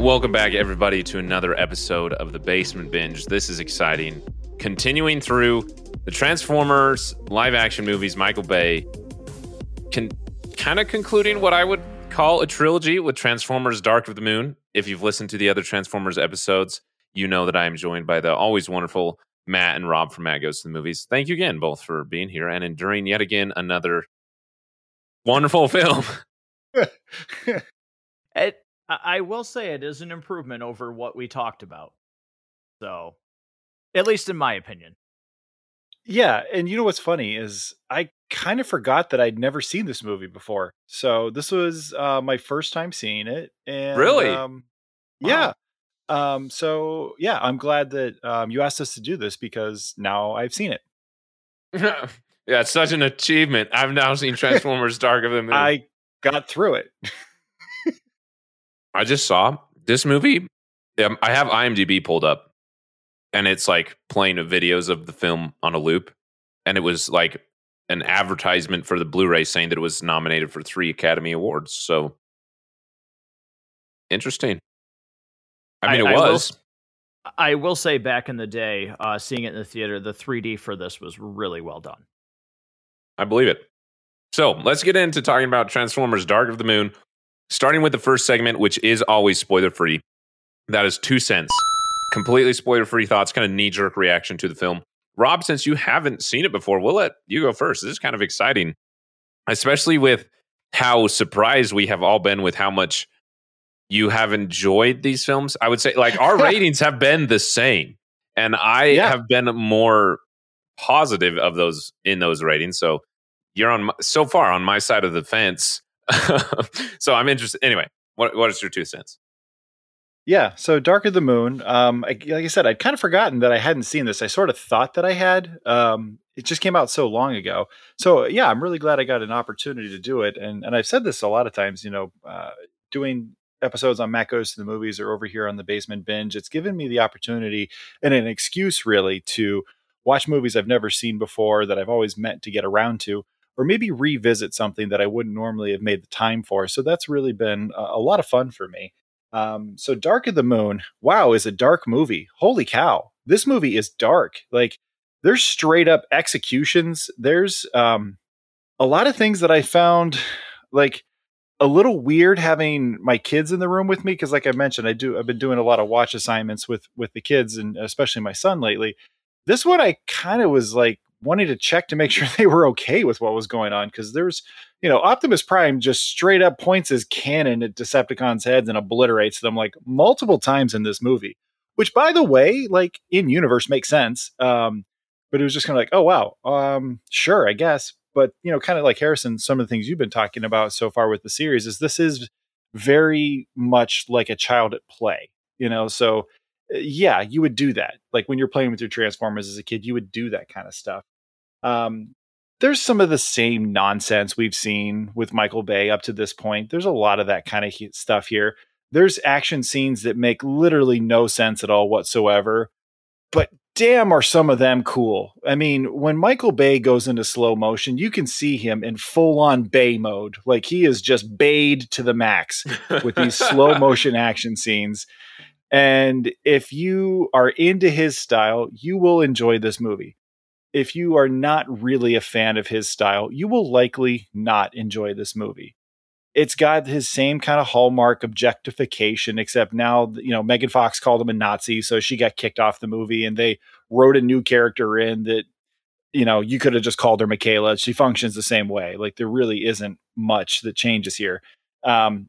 Welcome back, everybody, to another episode of the Basement Binge. This is exciting. Continuing through the Transformers live action movies, Michael Bay, can kind of concluding what I would call a trilogy with Transformers Dark of the Moon. If you've listened to the other Transformers episodes, you know that I am joined by the always wonderful Matt and Rob from Matt Goes to the Movies. Thank you again, both, for being here and enduring yet again another wonderful film. It, I will say it is an improvement over what we talked about. So, at least in my opinion. Yeah, and you know what's funny is I kind of forgot that I'd never seen this movie before. So this was uh, my first time seeing it, and Really? um, yeah. Um, so yeah, I'm glad that um, you asked us to do this because now I've seen it. yeah, it's such an achievement. I've now seen Transformers Dark of the Moon. I got through it. I just saw this movie. Um, I have IMDb pulled up, and it's like playing videos of the film on a loop, and it was like an advertisement for the Blu-ray saying that it was nominated for three Academy Awards. So interesting. I mean, I- it I will was. I will say, back in the day, uh, seeing it in the theater, the 3D for this was really well done. I believe it. So let's get into talking about Transformers Dark of the Moon, starting with the first segment, which is always spoiler free. That is two cents. Completely spoiler free thoughts, kind of knee jerk reaction to the film. Rob, since you haven't seen it before, we'll let you go first. This is kind of exciting, especially with how surprised we have all been with how much you have enjoyed these films. I would say, like, our ratings have been the same, and I Yeah. have been more positive of those in those ratings. So you're on so far on my side of the fence. so I'm interested. Anyway, what what is your two cents? Yeah, so Dark of the Moon. Um, I, like I said, I'd kind of forgotten that I hadn't seen this. I sort of thought that I had. Um, it just came out so long ago. So yeah, I'm really glad I got an opportunity to do it. And and I've said this a lot of times. You know, uh, doing episodes on Matt Goes to the Movies or over here on the Basement Binge, it's given me the opportunity and an excuse really to watch movies I've never seen before that I've always meant to get around to, or maybe revisit something that I wouldn't normally have made the time for. So that's really been a, a lot of fun for me. Um, so Dark of the Moon, wow, is a dark movie. Holy cow. This movie is dark. Like there's straight up executions. There's um a lot of things that I found like a little weird having my kids in the room with me because like I mentioned, I do I've been doing a lot of watch assignments with with the kids and especially my son lately. This one I kind of was like wanting to check to make sure they were okay with what was going on because there's you know, Optimus Prime just straight up points his cannon at Decepticons' heads and obliterates them like multiple times in this movie. Which, by the way, like in universe makes sense. Um, but it was just kind of like, oh wow, um, sure, I guess. But you know, kind of like Harrison, some of the things you've been talking about so far with the series is this is very much like a child at play. You know, so uh, yeah, you would do that. Like when you're playing with your Transformers as a kid, you would do that kind of stuff. Um, there's some of the same nonsense we've seen with Michael Bay up to this point. There's a lot of that kind of he- stuff here. There's action scenes that make literally no sense at all whatsoever, but damn, are some of them cool. I mean, when Michael Bay goes into slow motion, you can see him in full on Bay mode. Like he is just bayed to the max with these slow motion action scenes. And if you are into his style, you will enjoy this movie. If you are not really a fan of his style, you will likely not enjoy this movie. It's got his same kind of hallmark objectification, except now, you know, Megan Fox called him a Nazi, so she got kicked off the movie, and they wrote a new character in that, you know, you could have just called her Mikaela. She functions the same way. Like there really isn't much that changes here. Um,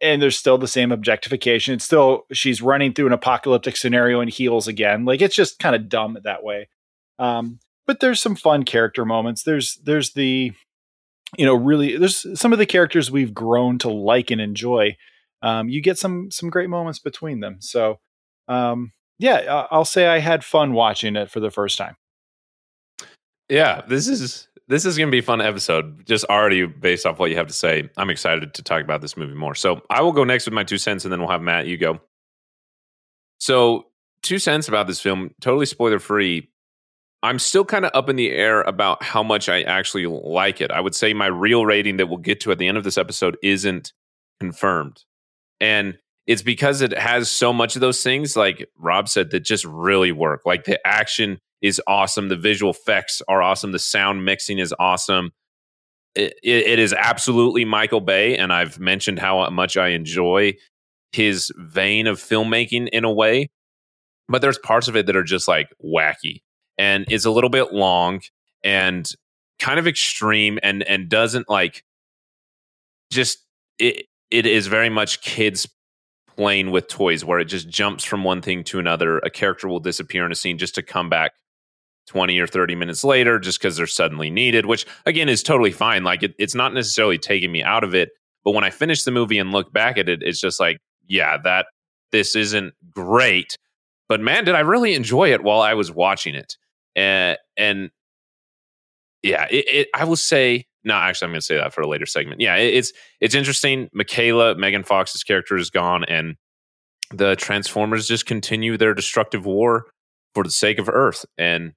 and there's still the same objectification. It's still she's running through an apocalyptic scenario in heels again. Like it's just kind of dumb that way. Um, but there's some fun character moments. There's there's the you know really there's some of the characters we've grown to like and enjoy. Um, you get some some great moments between them. So um, yeah, I'll say I had fun watching it for the first time. Yeah, this is this is going to be a fun episode. Just already based off what you have to say, I'm excited to talk about this movie more. So I will go next with my two cents, and then we'll have Matt. You go. So two cents about this film, totally spoiler free. I'm still kind of up in the air about how much I actually like it. I would say my real rating that we'll get to at the end of this episode isn't confirmed. And it's because it has so much of those things, like Rob said, that just really work. Like the action is awesome. The visual effects are awesome. The sound mixing is awesome. It, it, is absolutely Michael Bay, and I've mentioned how uh, much I enjoy his vein of filmmaking in a way. But there's parts of it that are just like wacky and is a little bit long and kind of extreme and and doesn't like just it it is very much kids playing with toys where it just jumps from one thing to another a character will disappear in a scene just to come back 20 or 30 minutes later just because they're suddenly needed, which again is totally fine. Like it, it's not necessarily taking me out of it. But when I finish the movie and look back at it, it's just like, yeah, that this isn't great. But man, did I really enjoy it while I was watching it. And, and yeah, it, it, I will say, no, actually, I'm going to say that for a later segment. Yeah, it, it's it's interesting. Mikaela, Megan Fox's character is gone, and the Transformers just continue their destructive war for the sake of Earth. And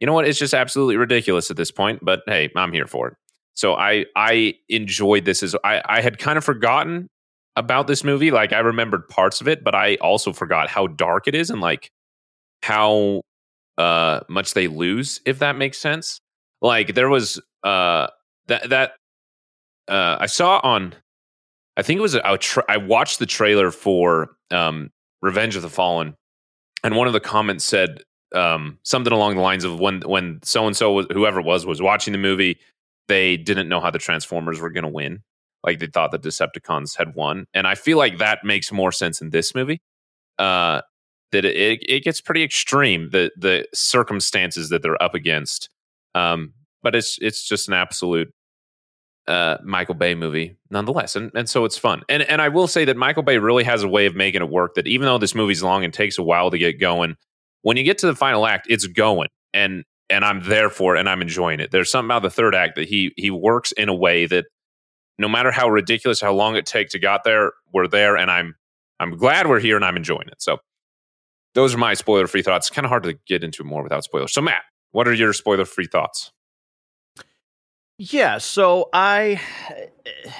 you know what? It's just absolutely ridiculous at this point, but hey, I'm here for it. So I I enjoyed this as I, I had kind of forgotten about this movie. Like I remembered parts of it, but I also forgot how dark it is and like how uh much they lose, if that makes sense. Like there was uh that that uh I saw on I think it was a, tra- I watched the trailer for um Revenge of the Fallen and one of the comments said um, something along the lines of when when so and so whoever it was was watching the movie, they didn't know how the Transformers were going to win. Like they thought the Decepticons had won, and I feel like that makes more sense in this movie. Uh, that it, it gets pretty extreme the the circumstances that they're up against. Um, but it's it's just an absolute uh, Michael Bay movie nonetheless, and and so it's fun. And and I will say that Michael Bay really has a way of making it work. That even though this movie's long and takes a while to get going, when you get to the final act, it's going and and I'm there for it and I'm enjoying it. There's something about the third act that he he works in a way that no matter how ridiculous, how long it takes to get there, we're there and I'm I'm glad we're here and I'm enjoying it. So those are my spoiler free thoughts. It's kind of hard to get into more without spoilers. So Matt, what are your spoiler free thoughts? Yeah, so I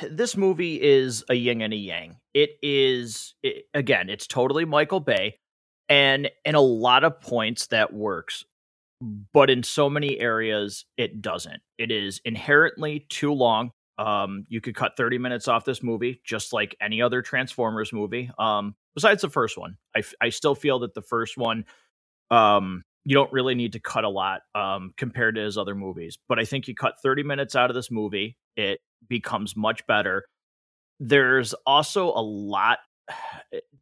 this movie is a yin and a yang. It is it, again, it's totally Michael Bay and in a lot of points that works but in so many areas it doesn't it is inherently too long um you could cut 30 minutes off this movie just like any other transformers movie um besides the first one i i still feel that the first one um you don't really need to cut a lot um compared to his other movies but i think you cut 30 minutes out of this movie it becomes much better. There's also a lot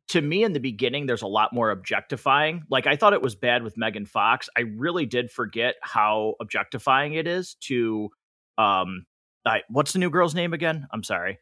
to me in the beginning there's a lot more objectifying like i thought it was bad with megan fox i really did forget how objectifying it is to um I, what's the new girl's name again? I'm sorry.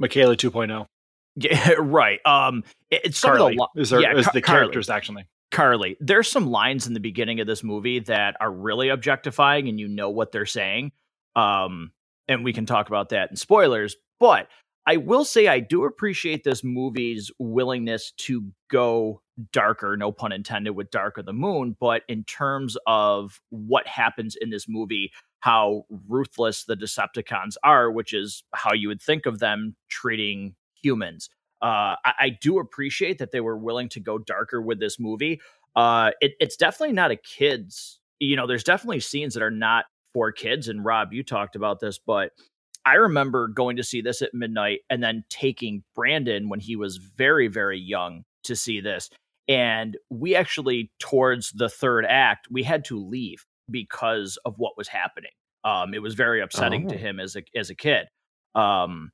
Mikaela 2.0 yeah right um it, it's carly of the, is, there, yeah, is Car- the Carly. characters actually carly there's some lines in the beginning of this movie that are really objectifying and you know what they're saying um and we can talk about that in spoilers but I will say I do appreciate this movie's willingness to go darker, no pun intended, with Dark of the Moon. But in terms of what happens in this movie, how ruthless the Decepticons are, which is how you would think of them treating humans. Uh, I, I, do appreciate that they were willing to go darker with this movie. Uh, it, it's definitely not a kids. You know, there's definitely scenes that are not for kids. And Rob, you talked about this, but I remember going to see this at midnight and then taking Brandon when he was very, very young to see this. And we actually, towards the third act, we had to leave because of what was happening. Um, it was very upsetting oh. to him as a as a kid. Um,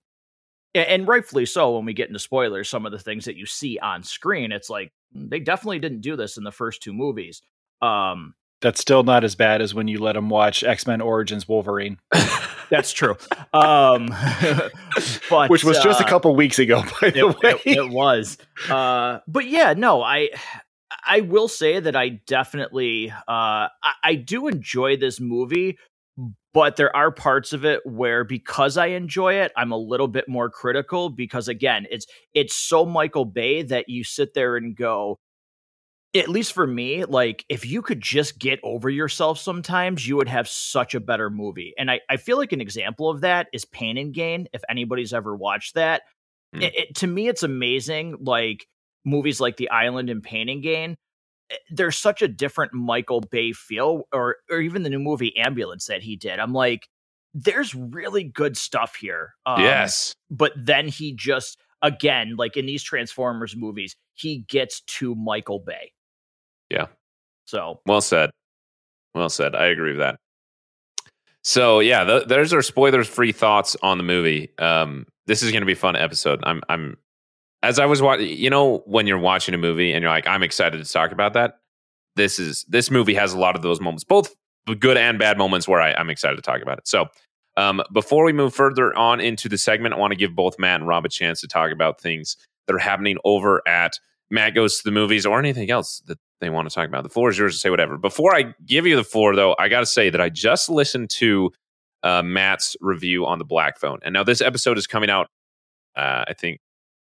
and, rightfully so. When we get into spoilers, some of the things that you see on screen, it's like mm, they definitely didn't do this in the first two movies. Um, that's still not as bad as when you let them watch X Men Origins Wolverine. That's true. Um, but which was just uh, a couple weeks ago, by the it, way. It, it was. Uh, but yeah, no, I I will say that I definitely uh, I, I do enjoy this movie, but there are parts of it where because I enjoy it, I'm a little bit more critical because again, it's it's so Michael Bay that you sit there and go, at least for me, like if you could just get over yourself sometimes, you would have such a better movie. And I, I feel like an example of that is Pain and Gain. If anybody's ever watched that, mm. it, it, to me, it's amazing. Like movies like The Island and Pain and Gain, there's such a different Michael Bay feel, or or even the new movie Ambulance that he did. I'm like, there's really good stuff here. Um, yes, but then he just again, like in these Transformers movies, he gets to Michael Bay yeah. So well said. Well said. I agree with that. So yeah, th- there's our spoilers free thoughts on the movie. Um, this is going to be a fun episode. I'm I'm as I was watching. You know, when you're watching a movie and you're like, I'm excited to talk about that. This is this movie has a lot of those moments, both good and bad moments where I, I'm excited to talk about it. So um, before we move further on into the segment, I want to give both Matt and Rob a chance to talk about things that are happening over at Matt Goes to the Movies or anything else that they want to talk about. The floor is yours to say whatever. Before I give you the floor, though, I got to say that I just listened to uh, Matt's review on the Black Phone, and now this episode is coming out. Uh, I think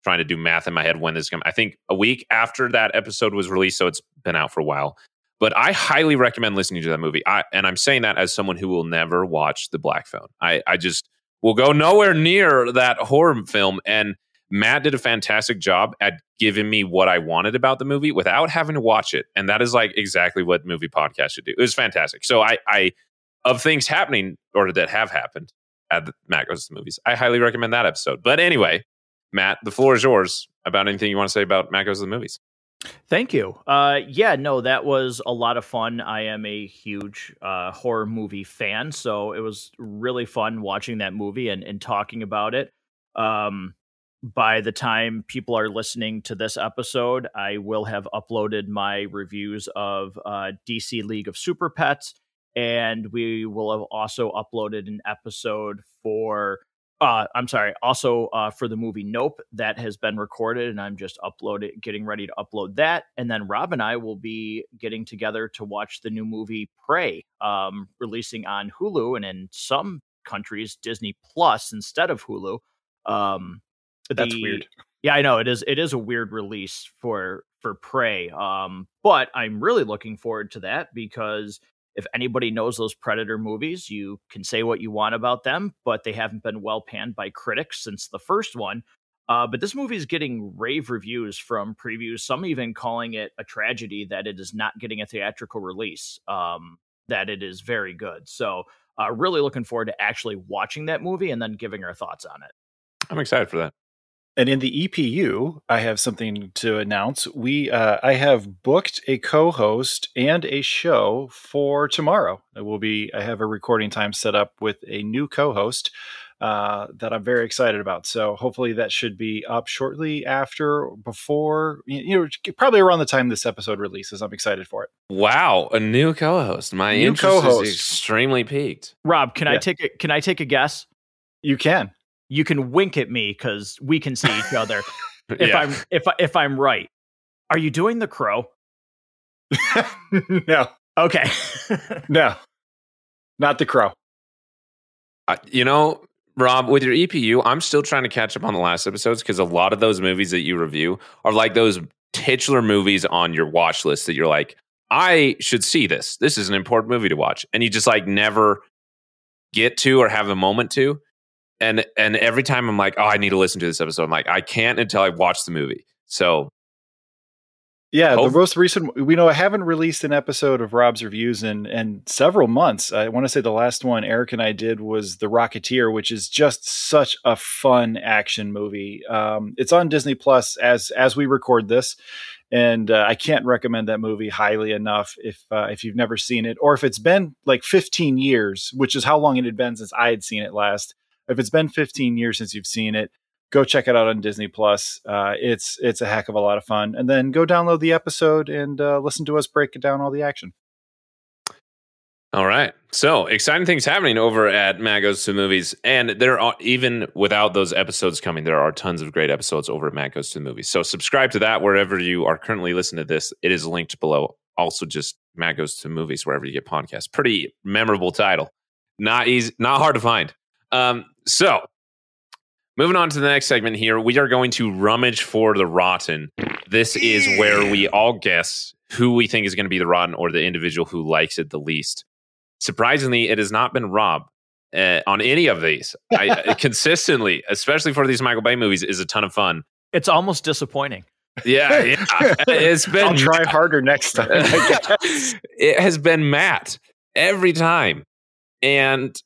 trying to do math in my head when this is. I think a week after that episode was released, so it's been out for a while. But I highly recommend listening to that movie. I, and I'm saying that as someone who will never watch the Black Phone. I, I just will go nowhere near that horror film and Matt did a fantastic job at giving me what I wanted about the movie without having to watch it. And that is like exactly what movie podcast should do. It was fantastic. So I, I of things happening or that have happened at the Matt Goes to the Movies, I highly recommend that episode. But anyway, Matt, the floor is yours about anything you want to say about Matt Goes to the Movies. Thank you. Uh, yeah, no, that was a lot of fun. I am a huge uh, horror movie fan, so it was really fun watching that movie and, and talking about it. Um, by the time people are listening to this episode, I will have uploaded my reviews of uh, DC League of Super Pets, and we will have also uploaded an episode for. Uh, I'm sorry. Also, uh, for the movie Nope, that has been recorded, and I'm just uploading, getting ready to upload that. And then Rob and I will be getting together to watch the new movie Prey, um, releasing on Hulu and in some countries Disney Plus instead of Hulu. Um, that's weird. Yeah, I know it is. It is a weird release for for Prey. Um, but I'm really looking forward to that because if anybody knows those Predator movies, you can say what you want about them, but they haven't been well panned by critics since the first one. Uh, but this movie is getting rave reviews from previews. Some even calling it a tragedy that it is not getting a theatrical release. Um, that it is very good. So, uh, really looking forward to actually watching that movie and then giving our thoughts on it. I'm excited for that. And in the EPU, I have something to announce. We, uh, I have booked a co-host and a show for tomorrow. It will be. I have a recording time set up with a new co-host uh, that I'm very excited about. So hopefully that should be up shortly after, before you know, probably around the time this episode releases. I'm excited for it. Wow, a new co-host. My new interest co-host. is extremely piqued. Rob, can yeah. I take a, Can I take a guess? You can you can wink at me because we can see each other. if yeah. I'm if if I'm right, are you doing the crow? no. Okay. no. Not the crow. Uh, you know, Rob, with your EPU, I'm still trying to catch up on the last episodes because a lot of those movies that you review are like those titular movies on your watch list that you're like, I should see this. This is an important movie to watch. And you just like never get to or have a moment to and and every time I'm like, oh, I need to listen to this episode. I'm like, I can't until I watch the movie. So yeah, Hope- the most recent we know I haven't released an episode of Rob's reviews in in several months. I want to say the last one Eric and I did was The Rocketeer, which is just such a fun action movie. Um, it's on Disney Plus as as we record this, and uh, I can't recommend that movie highly enough if uh, if you've never seen it or if it's been like 15 years, which is how long it had been since I had seen it last. If it's been 15 years since you've seen it, go check it out on Disney Plus. Uh, it's it's a heck of a lot of fun, and then go download the episode and uh, listen to us break it down all the action. All right. So exciting things happening over at Matt Goes to Movies. And there are, even without those episodes coming, there are tons of great episodes over at Matt Goes to Movies. So subscribe to that wherever you are currently listening to this. It is linked below. Also, just Matt Goes to Movies, wherever you get podcasts. Pretty memorable title. Not easy, not hard to find. Um, so moving on to the next segment here, we are going to rummage for the rotten. This is where we all guess who we think is going to be the rotten or the individual who likes it the least. Surprisingly, it has not been Rob uh, on any of these. I, uh, consistently, especially for these Michael Bay movies, is a ton of fun. It's almost disappointing. Yeah, yeah. it's been. I'll try harder next time. it has been Matt every time, and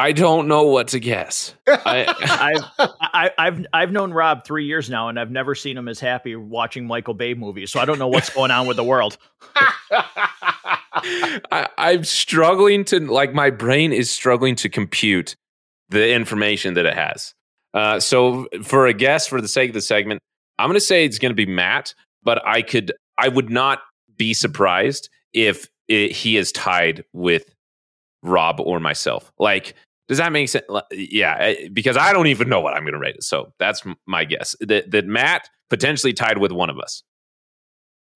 I don't know what to guess. I, have I, have I've known Rob three years now, and I've never seen him as happy watching Michael Bay movies. So I don't know what's going on with the world. I, I'm struggling to like my brain is struggling to compute the information that it has. Uh, so for a guess, for the sake of the segment, I'm going to say it's going to be Matt, but I could I would not be surprised if it, he is tied with Rob or myself. Like, does that make sense? Yeah, because I don't even know what I'm going to rate it. So that's my guess that that Matt potentially tied with one of us.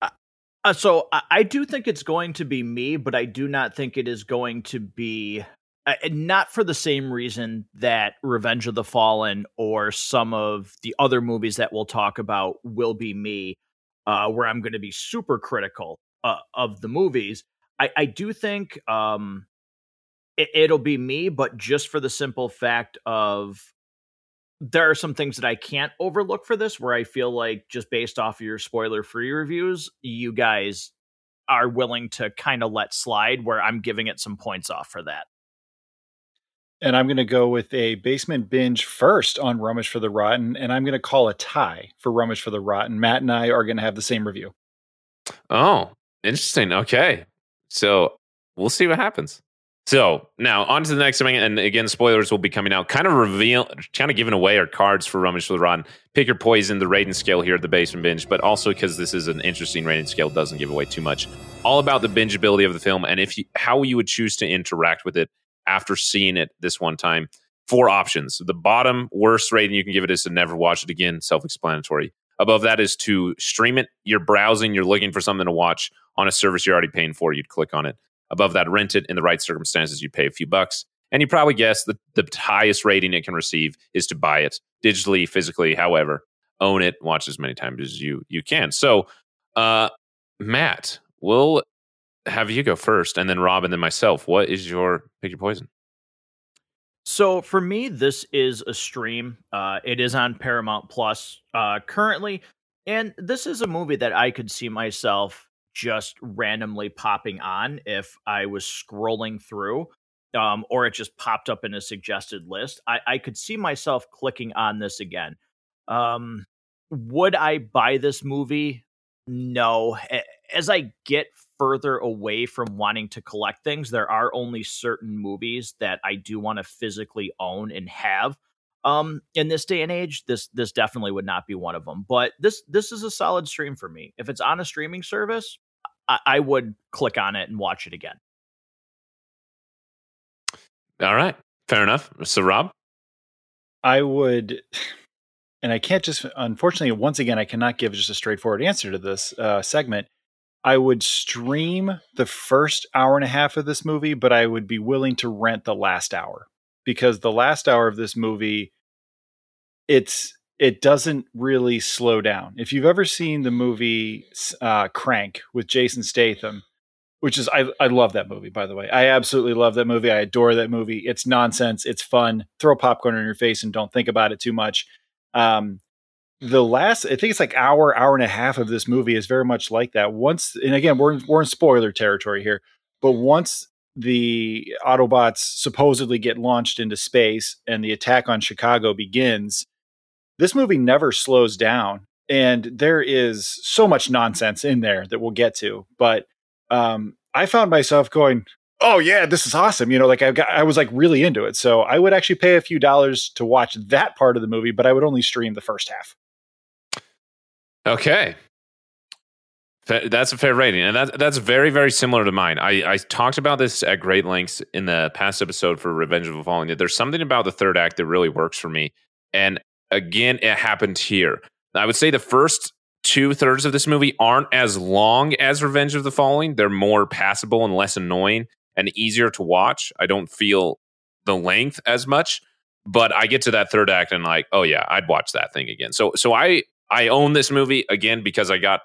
Uh, so I, I, do think it's going to be me, but I do not think it is going to be uh, not for the same reason that Revenge of the Fallen or some of the other movies that we'll talk about will be me, uh, where I'm going to be super critical uh, of the movies. I, I do think um, it, it'll be me, but just for the simple fact of there are some things that I can't overlook for this where I feel like just based off of your spoiler free reviews, you guys are willing to kind of let slide where I'm giving it some points off for that. And I'm going to go with a basement binge first on Rummage for the Rotten, and I'm going to call a tie for Rummage for the Rotten. Matt and I are going to have the same review. Oh, interesting. Okay. So we'll see what happens. So now on to the next thing, and again, spoilers will be coming out. Kind of reveal, kind of giving away our cards for Rummage for the Rotten. Pick your poison, the rating scale here at the Basement Binge, but also because this is an interesting rating scale, doesn't give away too much. All about the bingeability of the film and if you, how you would choose to interact with it after seeing it this one time. Four options. The bottom worst rating you can give it is to never watch it again. Self-explanatory. Above that is to stream it. You're browsing, you're looking for something to watch on a service you're already paying for. You'd click on it. Above that, rent it in the right circumstances, you'd pay a few bucks. And you probably guess that the highest rating it can receive is to buy it digitally, physically, however, own it, watch as many times as you you can. So, uh, Matt, we'll have you go first, and then Rob, and then myself. What is your pick your poison? So for me, this is a stream. Uh, it is on Paramount Plus uh, currently, and this is a movie that I could see myself just randomly popping on if I was scrolling through, um, or it just popped up in a suggested list. I, I could see myself clicking on this again. Um, would I buy this movie? No. As I get further away from wanting to collect things, there are only certain movies that I do want to physically own and have. Um, in this day and age, this this definitely would not be one of them. But this this is a solid stream for me. If it's on a streaming service, I, I would click on it and watch it again. All right, fair enough. So, Rob, I would, and I can't just unfortunately once again I cannot give just a straightforward answer to this uh, segment. I would stream the first hour and a half of this movie, but I would be willing to rent the last hour because the last hour of this movie, it's it doesn't really slow down. If you've ever seen the movie uh, Crank with Jason Statham, which is I, I love that movie by the way. I absolutely love that movie. I adore that movie. It's nonsense. It's fun. Throw popcorn in your face and don't think about it too much. Um, the last i think it's like hour hour and a half of this movie is very much like that. Once and again we're we're in spoiler territory here but once the autobots supposedly get launched into space and the attack on chicago begins this movie never slows down and there is so much nonsense in there that we'll get to but um, I found myself going, "Oh yeah, this is awesome!" You know, like I got, I was like really into it. So I would actually pay a few dollars to watch that part of the movie, but I would only stream the first half. Okay, that's a fair rating, and that that's very very similar to mine. I I talked about this at great lengths in the past episode for Revenge of the Fallen. There's something about the third act that really works for me, and again, it happened here. I would say the first two thirds of this movie aren't as long as Revenge of the Falling. They're more passable and less annoying and easier to watch. I don't feel the length as much, but I get to that third act and like, oh yeah, I'd watch that thing again. So so I I own this movie again because I got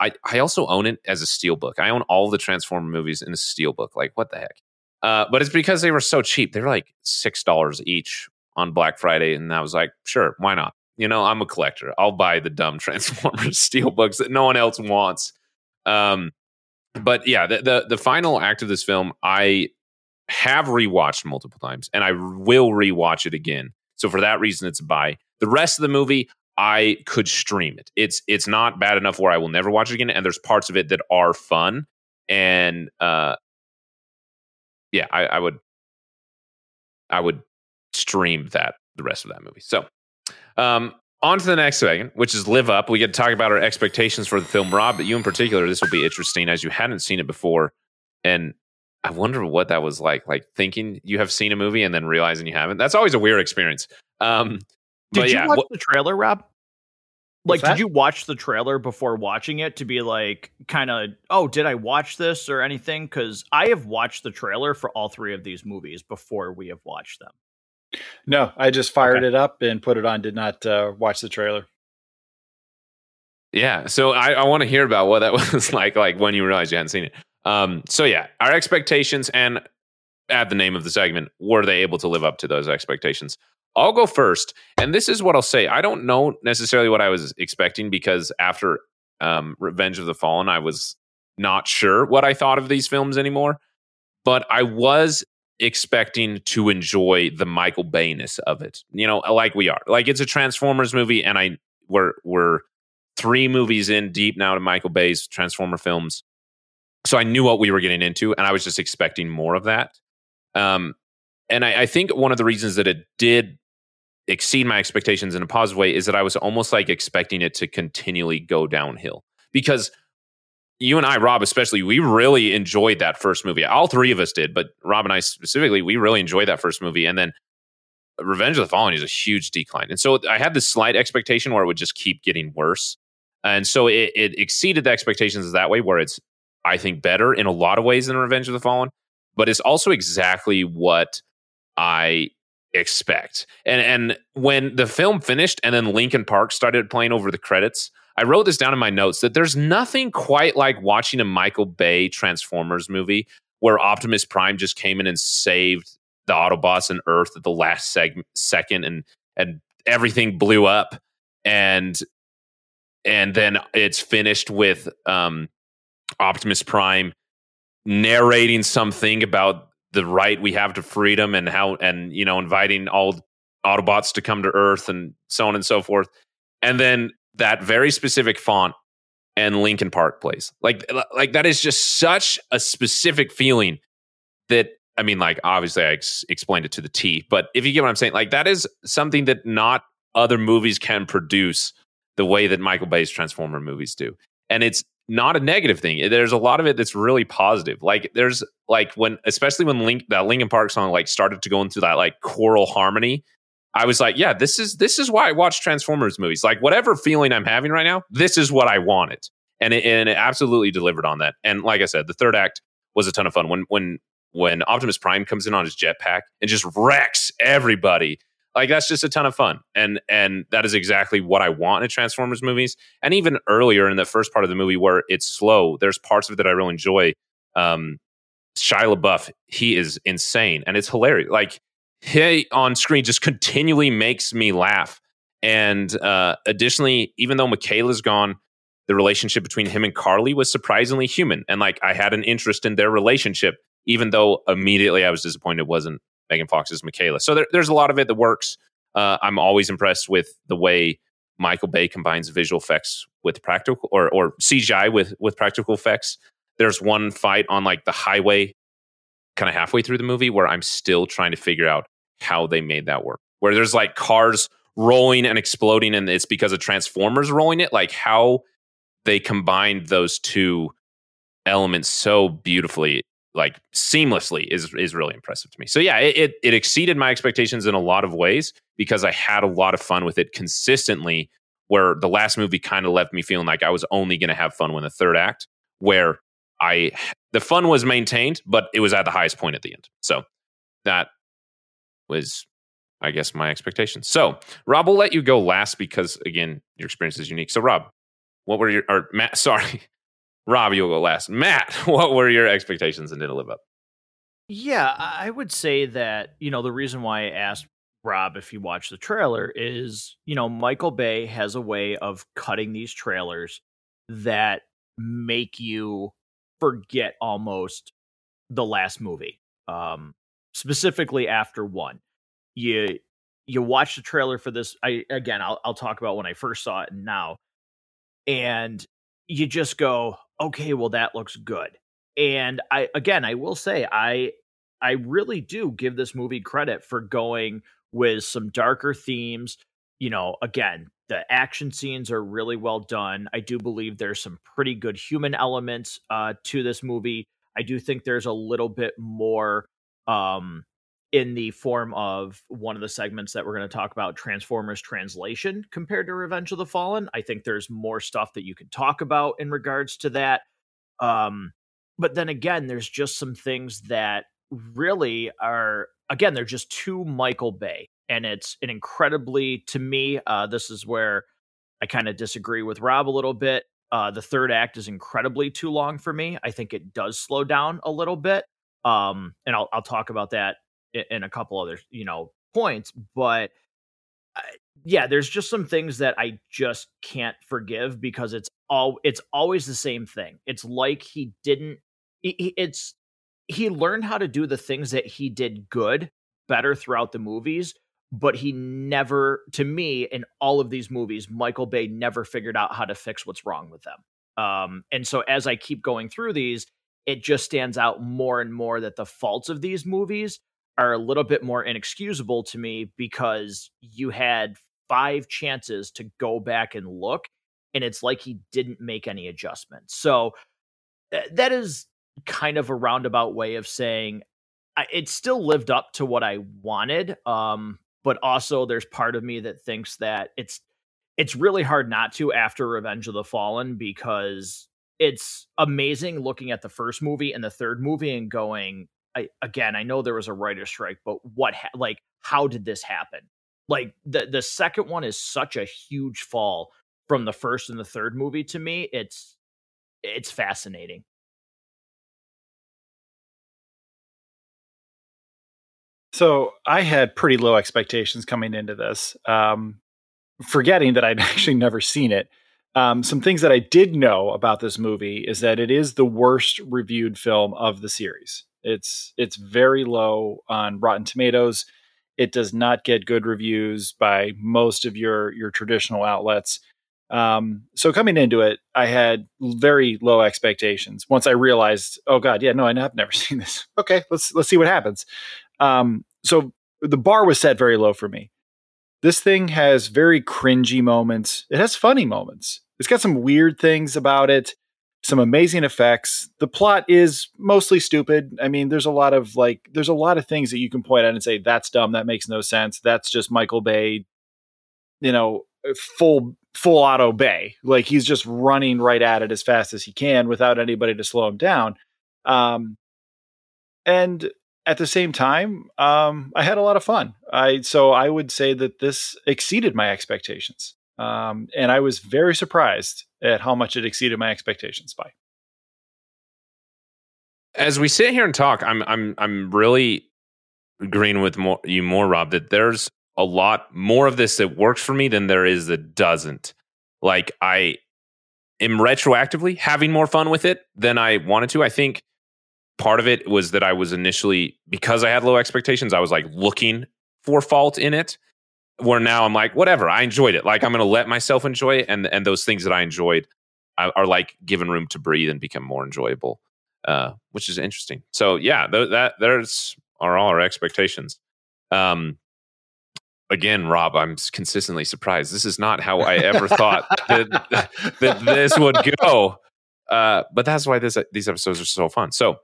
I I also own it as a steelbook. I own all the Transformer movies in a steelbook. Like what the heck? Uh, but it's because they were so cheap. They were like six dollars each on Black Friday, and I was like, sure, why not? You know, I'm a collector. I'll buy the dumb Transformers steel books that no one else wants. Um, but yeah, the, the the final act of this film, I have rewatched multiple times, and I will rewatch it again. So for that reason, it's a buy. The rest of the movie, I could stream it. It's it's not bad enough where I will never watch it again. And there's parts of it that are fun, and uh, yeah, I, I would I would stream that the rest of that movie. So um, on to the next segment, which is Live Up. We get to talk about our expectations for the film. Rob, but you in particular, this will be interesting as you hadn't seen it before. And I wonder what that was like, like thinking you have seen a movie and then realizing you haven't. That's always a weird experience. Um, did you yeah, watch the trailer, Rob? Like, did you watch the trailer before watching it to be like, kind of, oh, did I watch this or anything? Because I have watched the trailer for all three of these movies before we have watched them. No, I just fired okay. it up and put it on. Did not uh, watch the trailer. Yeah, so I, I want to hear about what that was like, like when you realized you hadn't seen it. Um, so yeah, our expectations and add the name of the segment. Were they able to live up to those expectations? I'll go first, and this is what I'll say. I don't know necessarily what I was expecting because after um, Revenge of the Fallen, I was not sure what I thought of these films anymore. But I was expecting to enjoy the Michael Bayness of it. You know, like we are. Like it's a Transformers movie, and I we're we're three movies in deep now to Michael Bay's Transformer films. So I knew what we were getting into, and I was just expecting more of that. Um, and I, I think one of the reasons that it did exceed my expectations in a positive way is that I was almost like expecting it to continually go downhill because you and I, Rob, especially, we really enjoyed that first movie. All three of us did, but Rob and I specifically, we really enjoyed that first movie. And then Revenge of the Fallen is a huge decline. And so I had this slight expectation where it would just keep getting worse. And so it, it exceeded the expectations that way, where it's, I think, better in a lot of ways than Revenge of the Fallen, but it's also exactly what I expect. And and when the film finished and then Linkin Park started playing over the credits, I wrote this down in my notes that there's nothing quite like watching a Michael Bay Transformers movie where Optimus Prime just came in and saved the Autobots and Earth at the last seg- second and and everything blew up and and then it's finished with um, Optimus Prime narrating something about the right we have to freedom and how and you know inviting all Autobots to come to Earth and so on and so forth. And then that very specific font and Linkin Park plays. Like like that is just such a specific feeling that I mean like obviously I ex- explained it to the T, but if you get what I'm saying, like that is something that not other movies can produce the way that Michael Bay's Transformer movies do. And it's not a negative thing. There's a lot of it that's really positive. Like there's like when especially when Link that Linkin Park song like started to go into that like choral harmony I was like, yeah, this is this is why I watch Transformers movies. Like whatever feeling I'm having right now, this is what I wanted, and it, and it absolutely delivered on that. And like I said, the third act was a ton of fun. When when when Optimus Prime comes in on his jetpack and just wrecks everybody, like that's just a ton of fun. And and that is exactly what I want in Transformers movies. And even earlier in the first part of the movie where it's slow, there's parts of it that I really enjoy. Um, Shia LaBeouf, he is insane and it's hilarious. Like he on screen just continually makes me laugh. And uh, additionally, even though Mikaela's gone, the relationship between him and Carly was surprisingly human. And like I had an interest in their relationship, even though immediately I was disappointed it wasn't Megan Fox's Mikaela. So there, there's a lot of it that works. Uh, I'm always impressed with the way Michael Bay combines visual effects with practical or, or CGI with, with practical effects. There's one fight on like the highway kind of halfway through the movie where I'm still trying to figure out how they made that work. Where there's like cars rolling and exploding, and it's because of Transformers rolling it. Like how they combined those two elements so beautifully, like seamlessly, is is really impressive to me. So yeah, it, it, it exceeded my expectations in a lot of ways because I had a lot of fun with it consistently. Where the last movie kind of left me feeling like I was only going to have fun when the third act, where I the fun was maintained, but it was at the highest point at the end. So that was, I guess, my expectations. So Rob, we'll let you go last because again, your experience is unique. So Rob, what were your or Matt? Sorry, Rob, you'll go last. Matt, what were your expectations and did it live up? Yeah, I would say that you know the reason why I asked Rob if you watched the trailer is you know Michael Bay has a way of cutting these trailers that make you forget almost the last movie. Um, specifically after one, you you watch the trailer for this. I again, I'll I'll talk about when I first saw it and now, and you just go, okay, well that looks good. And I again, I will say, I I really do give this movie credit for going with some darker themes. You know, again, the action scenes are really well done. I do believe there's some pretty good human elements uh, to this movie. I do think there's a little bit more um, in the form of one of the segments that we're going to talk about Transformers translation compared to Revenge of the Fallen. I think there's more stuff that you could talk about in regards to that. Um, but then again, there's just some things that really are, again, they're just too Michael Bay and it's an incredibly to me uh, this is where i kind of disagree with rob a little bit uh, the third act is incredibly too long for me i think it does slow down a little bit um, and I'll, I'll talk about that in, in a couple other you know points but uh, yeah there's just some things that i just can't forgive because it's all it's always the same thing it's like he didn't it's he learned how to do the things that he did good better throughout the movies but he never to me in all of these movies michael bay never figured out how to fix what's wrong with them um, and so as i keep going through these it just stands out more and more that the faults of these movies are a little bit more inexcusable to me because you had five chances to go back and look and it's like he didn't make any adjustments so eh, that is kind of a roundabout way of saying it still lived up to what I wanted. Um, but also there's part of me that thinks that it's it's really hard not to after Revenge of the Fallen because it's amazing looking at the first movie and the third movie and going I, again I know there was a writer strike but what ha- like how did this happen? Like the the second one is such a huge fall from the first and the third movie to me it's it's fascinating So I had pretty low expectations coming into this, um, forgetting that I'd actually never seen it. Um, some things that I did know about this movie is that it is the worst reviewed film of the series. It's it's very low on Rotten Tomatoes. It does not get good reviews by most of your your traditional outlets. Um, so coming into it, I had very low expectations. Once I realized, oh god, yeah, no, I have never seen this. Okay, let's let's see what happens. Um, so the bar was set very low for me. This thing has very cringy moments. It has funny moments. It's got some weird things about it, some amazing effects. The plot is mostly stupid. I mean, there's a lot of like, there's a lot of things that you can point at and say, that's dumb. That makes no sense. That's just Michael Bay, you know, full, full auto Bay. Like he's just running right at it as fast as he can without anybody to slow him down. Um, and at the same time, um, I had a lot of fun. I so I would say that this exceeded my expectations, um, and I was very surprised at how much it exceeded my expectations by. as we sit here and talk, I'm I'm I'm really agreeing with more, you more, Rob. That there's a lot more of this that works for me than there is that doesn't. Like I am retroactively having more fun with it than I wanted to. I think part of it was that I was initially because I had low expectations. I was like looking for fault in it. Where now I'm like, whatever. I enjoyed it. Like I'm going to let myself enjoy it, and and those things that I enjoyed are, are like given room to breathe and become more enjoyable uh, which is interesting. So yeah, th- that there's are all our expectations. Um, again, Rob, I'm consistently surprised. This is not how I ever thought that, that this would go. Uh, but that's why this these episodes are so fun. So,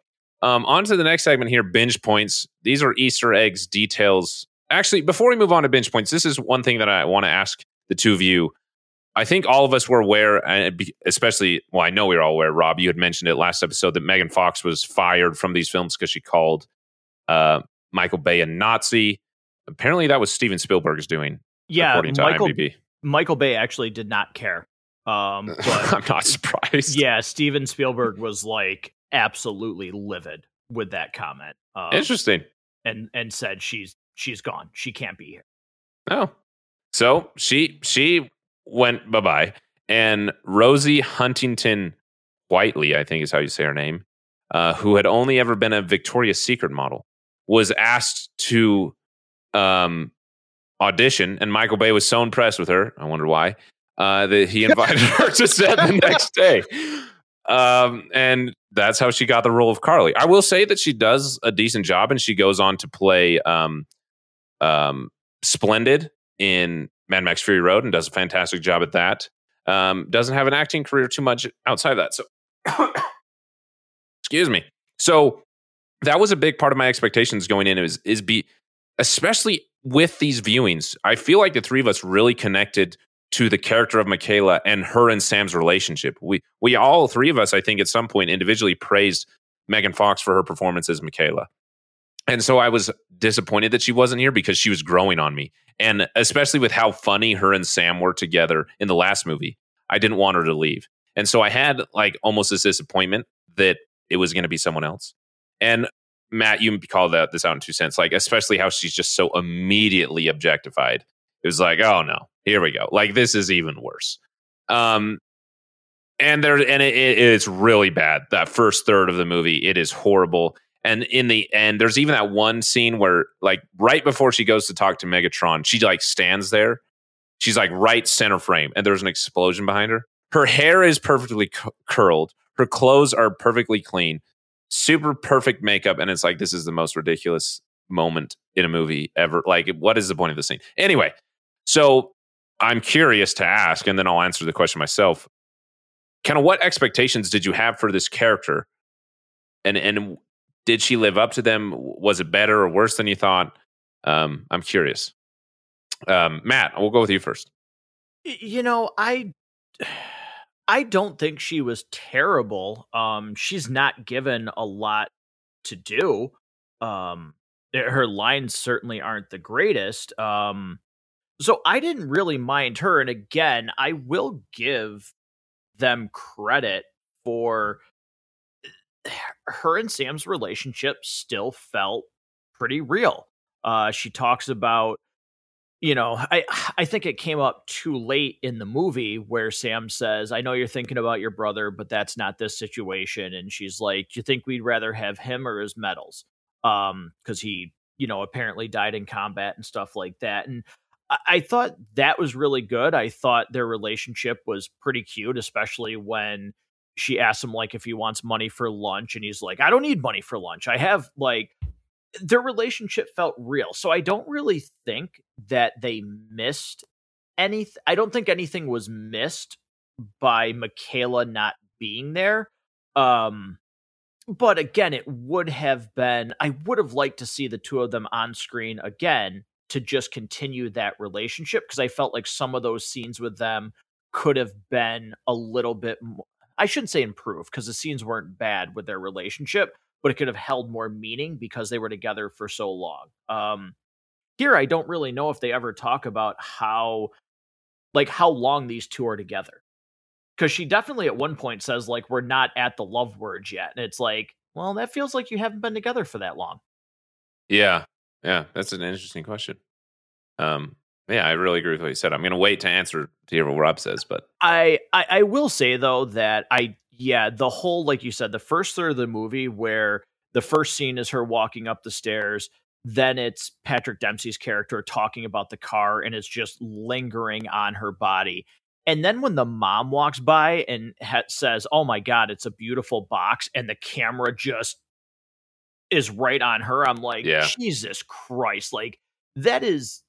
um, on to the next segment here: binge points. These are Easter eggs, details. Actually, before we move on to binge points, this is one thing that I want to ask the two of you I think all of us were aware, especially, well, I know we were all aware. Rob, you had mentioned it last episode that Megan Fox was fired from these films because she called uh, Michael Bay a Nazi. Apparently, that was Steven Spielberg's doing. Yeah, according to Michael, IMDb. Michael Bay actually did not care. Um, but I'm not surprised. Yeah, Steven Spielberg was like absolutely livid with that comment. Um, Interesting. And and said she's she's gone. She can't be here. Oh, so she she went bye bye. And Rosie Huntington Whiteley, I think is how you say her name, uh, who had only ever been a Victoria's Secret model, was asked to um, audition. And Michael Bay was so impressed with her, I wonder why, uh, that he invited her to set the next day. Um, and that's how she got the role of Carly. I will say that she does a decent job, and she goes on to play um, um, Splendid in Mad Max Fury Road and does a fantastic job at that. Um, doesn't have an acting career too much outside of that. So, excuse me. So that was a big part of my expectations going in. Is is be especially with these viewings. I feel like the three of us really connected to the character of Mikaela and her and Sam's relationship. We we all three of us, I think, at some point individually praised Megan Fox for her performance as Mikaela. And so I was disappointed that she wasn't here because she was growing on me. And especially with how funny her and Sam were together in the last movie, I didn't want her to leave. And so I had like almost this disappointment that it was going to be someone else. And Matt, you called that this out in two cents, like especially how she's just so immediately objectified. It was like, oh no, here we go. Like this is even worse. Um, and there, and it, it, it's really bad. That first third of the movie, it is horrible. And in the end, there's even that one scene where, like, right before she goes to talk to Megatron, she like stands there. She's like right center frame, and there's an explosion behind her. Her hair is perfectly cu- curled. Her clothes are perfectly clean. Super perfect makeup, and it's like this is the most ridiculous moment in a movie ever. Like, what is the point of the scene? Anyway, so I'm curious to ask, and then I'll answer the question myself. Kind of what expectations did you have for this character? And and did she live up to them? Was it better or worse than you thought? Um, I'm curious. Um, Matt, we'll go with you first. You know, I I don't think she was terrible. Um, she's not given a lot to do. Um, eh, her lines certainly aren't the greatest. Um, so I didn't really mind her. And again, I will give them credit for her and Sam's relationship still felt pretty real. Uh, she talks about, you know, I I think it came up too late in the movie where Sam says, "I know you're thinking about your brother, but that's not this situation." And she's like, "Do you think we'd rather have him or his medals?" Um, because he, you know, apparently died in combat and stuff like that. And I, thought that was really good. I thought their relationship was pretty cute, especially when she asks him like if he wants money for lunch and he's like i don't need money for lunch i have like their relationship felt real so i don't really think that they missed anything i don't think anything was missed by mikaela not being there um but again it would have been i would have liked to see the two of them on screen again to just continue that relationship because i felt like some of those scenes with them could have been a little bit more, I shouldn't say improve because the scenes weren't bad with their relationship, but it could have held more meaning because they were together for so long. Um, here, I don't really know if they ever talk about how, like, how long these two are together. Because she definitely at one point says, like, we're not at the love words yet. And it's like, well, that feels like you haven't been together for that long. Yeah, yeah, that's an interesting question. Um, yeah, I really agree with what you said. I'm going to wait to answer to hear what Rob says, but I, I I will say though that I yeah the whole like you said the first third of the movie where the first scene is her walking up the stairs, then it's Patrick Dempsey's character talking about the car and it's just lingering on her body. And then when the mom walks by and ha- says, "Oh my god, it's a beautiful box," and the camera just is right on her, I'm like, Yeah. Jesus Christ! Like that is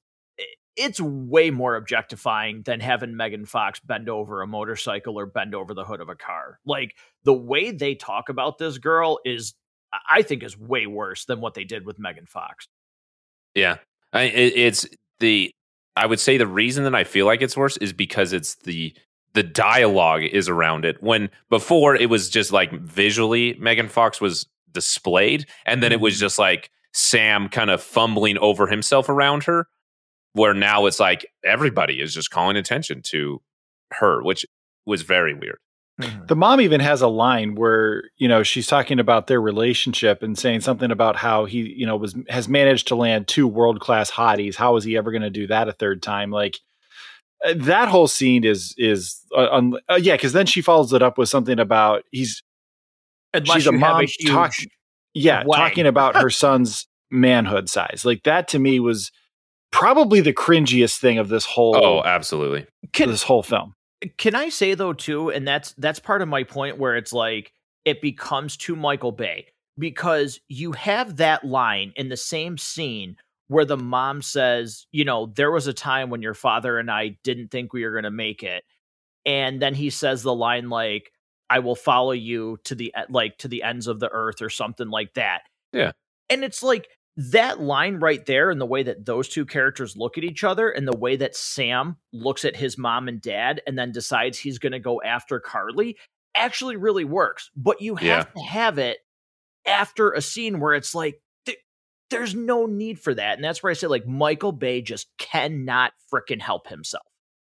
it's way more objectifying than having Megan Fox bend over a motorcycle or bend over the hood of a car. Like the way they talk about this girl is, I think, is way worse than what they did with Megan Fox. Yeah, I, it, it's the. I would say the reason that I feel like it's worse is because it's the the dialogue is around it. When before it was just like visually Megan Fox was displayed, and then it was just like Sam kind of fumbling over himself around her. Where now it's like everybody is just calling attention to her, which was very weird. The mom even has a line where you know she's talking about their relationship and saying something about how he you know was has managed to land two world class hotties. How is he ever going to do that a third time? Like uh, that whole scene is is uh, un- uh, yeah because then she follows it up with something about he's Unless she's a you have mom huge- talk, yeah wang. talking about her son's manhood size like that to me was probably the cringiest thing of this whole Oh, absolutely. Can, this whole film can I say though too, and that's that's part of my point where it's like it becomes too Michael Bay because you have that line in the same scene where the mom says, you know, there was a time when your father and I didn't think we were going to make it, and then he says the line like, "I will follow you to the like to the ends of the earth" or something like that. Yeah. and it's like that line right there and the way that those two characters look at each other and the way that Sam looks at his mom and dad and then decides he's going to go after Carly actually really works. But you have Yeah. to have it after a scene where it's like, th- there's no need for that. And that's where I say, like, Michael Bay just cannot freaking help himself.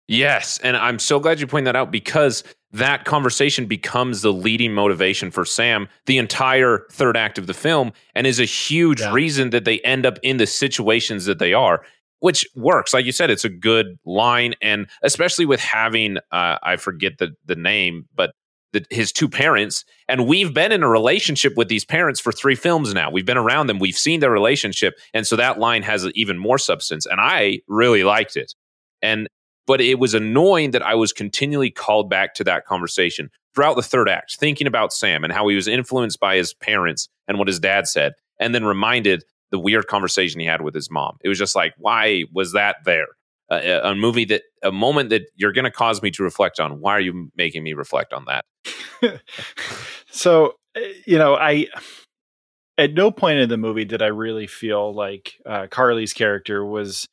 Yes, and I'm so glad you point that out because that conversation becomes the leading motivation for Sam the entire third act of the film and is a huge Yeah. reason that they end up in the situations that they are which works. Like you said it's a good line and especially with having uh, I forget the the name but the, his two parents and we've been in a relationship with these parents for three films now. We've been around them. We've seen their relationship and so that line has even more substance and I really liked it. And but it was annoying that I was continually called back to that conversation throughout the third act, thinking about Sam and how he was influenced by his parents and what his dad said, and then reminded the weird conversation he had with his mom. It was just like, why was that there? Uh, a movie that, a moment that you're going to cause me to reflect on. Why are you making me reflect on that? so uh, you know i at no point in the movie did i really feel like uh, carly's character was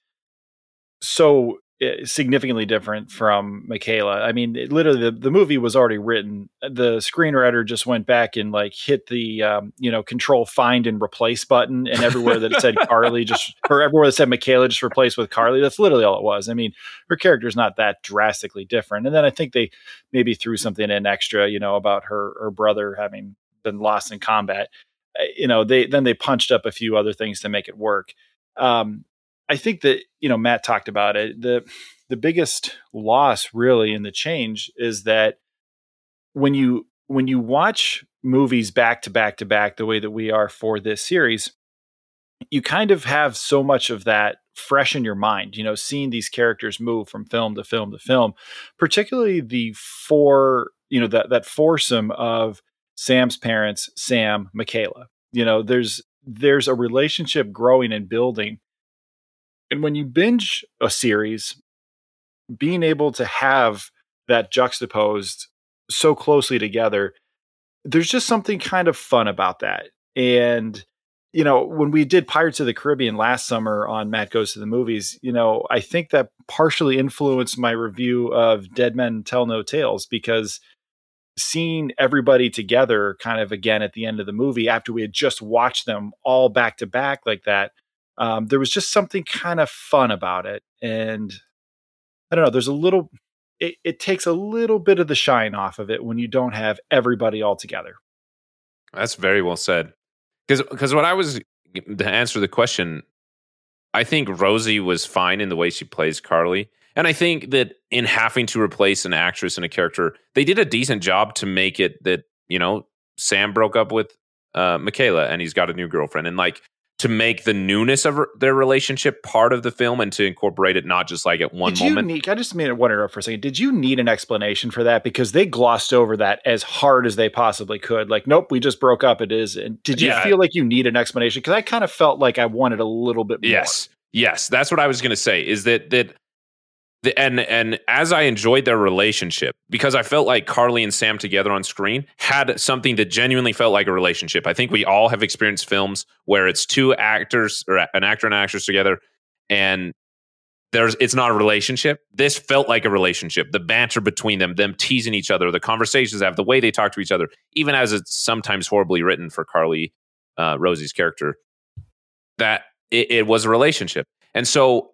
so significantly different from mikaela i mean it, literally the, the movie was already written the screenwriter just went back and like hit the um, you know control find and replace button and everywhere that it said carly just or everywhere that said mikaela just replaced with carly that's literally all it was i mean her character's not that drastically different and then i think they maybe threw something in extra, you know, about her her brother having been lost in combat. Uh, You know, they then they punched up a few other things to make it work. Um, I think that you know Matt talked about it. the The biggest loss, really, in the change is that when you when you watch movies back to back to back the way that we are for this series, you kind of have so much of that fresh in your mind. You know, seeing these characters move from film to film to film particularly the four, you know, that that foursome of Sam's parents, Sam, Mikaela. You know, there's there's a relationship growing and building. And when you binge a series, being able to have that juxtaposed so closely together, there's just something kind of fun about that. And you know, when we did Pirates of the Caribbean last summer on Matt Goes to the Movies, you know, I think that partially influenced my review of Dead Men Tell No Tales because seeing everybody together kind of again at the end of the movie after we had just watched them all back to back like that, um, there was just something kind of fun about it. And I don't know, there's a little, it, it takes a little bit of the shine off of it when you don't have everybody all together. That's very well said. Because because what I was to answer the question, I think Rosie was fine in the way she plays Carly. And I think that in having to replace an actress and a character, they did a decent job to make it that, you know, Sam broke up with uh, Mikaela and he's got a new girlfriend. And like to make the newness of their relationship part of the film and to incorporate it not just like at one did moment. You need, I just made it wonder for a second. Did you need an explanation for that? Because they glossed over that as hard as they possibly could. Like, nope, we just broke up. It is. And did you yeah. feel like you need an explanation? Because I kind of felt like I wanted a little bit more. Yes. Yes. That's what I was going to say is that, that the, and and as I enjoyed their relationship, because I felt like Carly and Sam together on screen had something that genuinely felt like a relationship. I think we all have experienced films where it's two actors or an actor and actress together, and there's it's not a relationship. This felt like a relationship. The banter between them, them teasing each other, the conversations they have, the way they talk to each other, even as it's sometimes horribly written for Carly, uh, Rosie's character, that it, it was a relationship, and so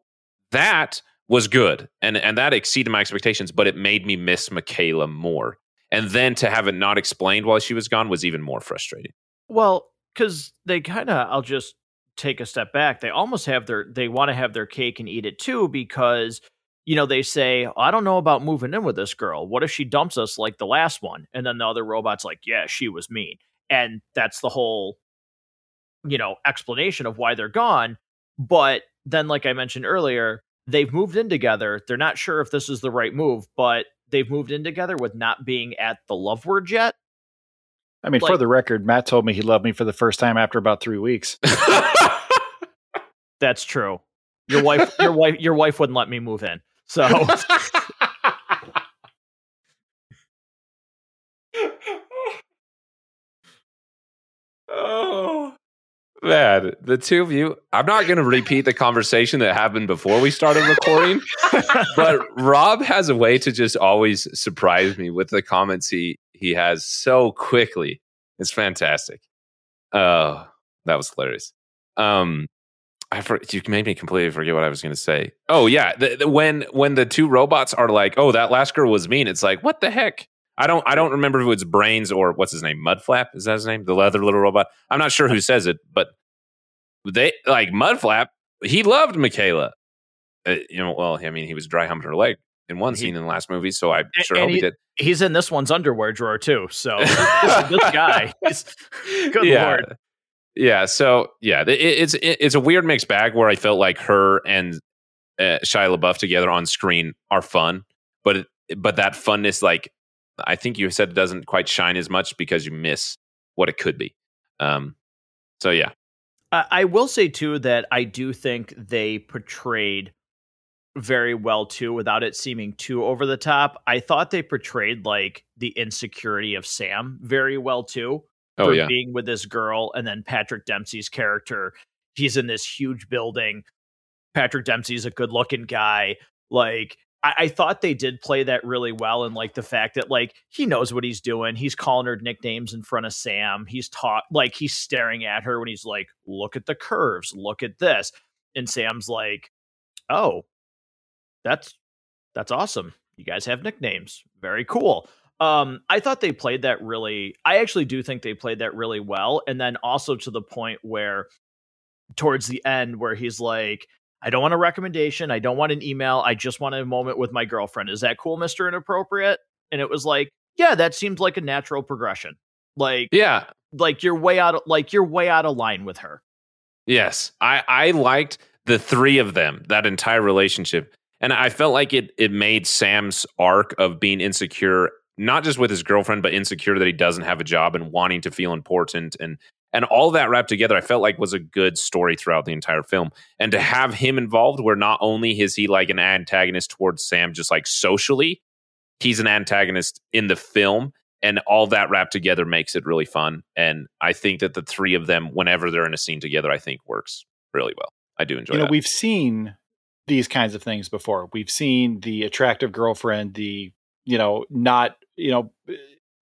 that was good and and that exceeded my expectations but it made me miss mikaela more. And then to have it not explained while she was gone was even more frustrating. Well because they kind of i'll just take a step back. They almost have their they want to have their cake and eat it too because you know they say i don't know about moving in with this girl. What if she dumps us like the last one? And then the other robot's like yeah she was mean. And that's the whole you know explanation of why they're gone. But then like i mentioned earlier they've moved in together. They're not sure if this is the right move, but they've moved in together with not being at the love word yet. I mean, like, for the record, Matt told me he loved me for the first time after about three weeks. That's true. Your wife, your wife, your wife wouldn't let me move in. So. oh. Man, the two of you, I'm not going to repeat the conversation that happened before we started recording, but Rob has a way to just always surprise me with the comments he he has so quickly. It's fantastic. Oh, that was hilarious. Um, I for, you made me completely forget what I was going to say. Oh yeah, the, the, when when the two robots are like, "Oh, that last girl was mean," it's like, what the heck? I don't I don't remember if it's Brains or what's his name, Mudflap. Is that his name? The leather little robot. I'm not sure who says it, but they like Mudflap. He loved Mikaela. Uh, you know, well, I mean, he was dry humping her leg in one he, scene in the last movie, so I sure hope he, he, did. He's in this one's underwear drawer too. So this, this guy, good yeah. lord. Yeah. So yeah, it, it's it, it's a weird mixed bag where I felt like her and uh, Shia LaBeouf together on screen are fun, but it, but that funness like I think you said it doesn't quite shine as much because you miss what it could be. Um, so yeah, I will say too that I do think they portrayed very well too without it seeming too over the top. I thought they portrayed like the insecurity of Sam very well too. Oh yeah, being with this girl, and then Patrick Dempsey's character. He's in this huge building. Patrick Dempsey's a good looking guy. Like I, I, thought they did play that really well, and like the fact that like he knows what he's doing. He's calling her nicknames in front of Sam. He's taught like he's staring at her when he's like, "Look at the curves. Look at this," and Sam's like, "Oh, that's that's awesome. You guys have nicknames. Very cool." Um, I thought they played that really. I actually do think they played that really well, and then also to the point where towards the end where he's like I don't want a recommendation. I don't want an email. I just want a moment with my girlfriend. Is that cool, Mr. Inappropriate? And it was like, yeah, that seems like a natural progression. Like, yeah, like you're way out of, like you're way out of line with her. Yes. I I liked the three of them, that entire relationship. And I felt like it it made Sam's arc of being insecure not just with his girlfriend but insecure that he doesn't have a job and wanting to feel important and and all that wrapped together i felt like was a good story throughout the entire film and to have him involved where not only is he like an antagonist towards sam just like socially he's an antagonist in the film and all that wrapped together makes it really fun and i think that the three of them whenever they're in a scene together i think works really well i do enjoy it. you know that. we've seen these kinds of things before we've seen the attractive girlfriend the you know not you know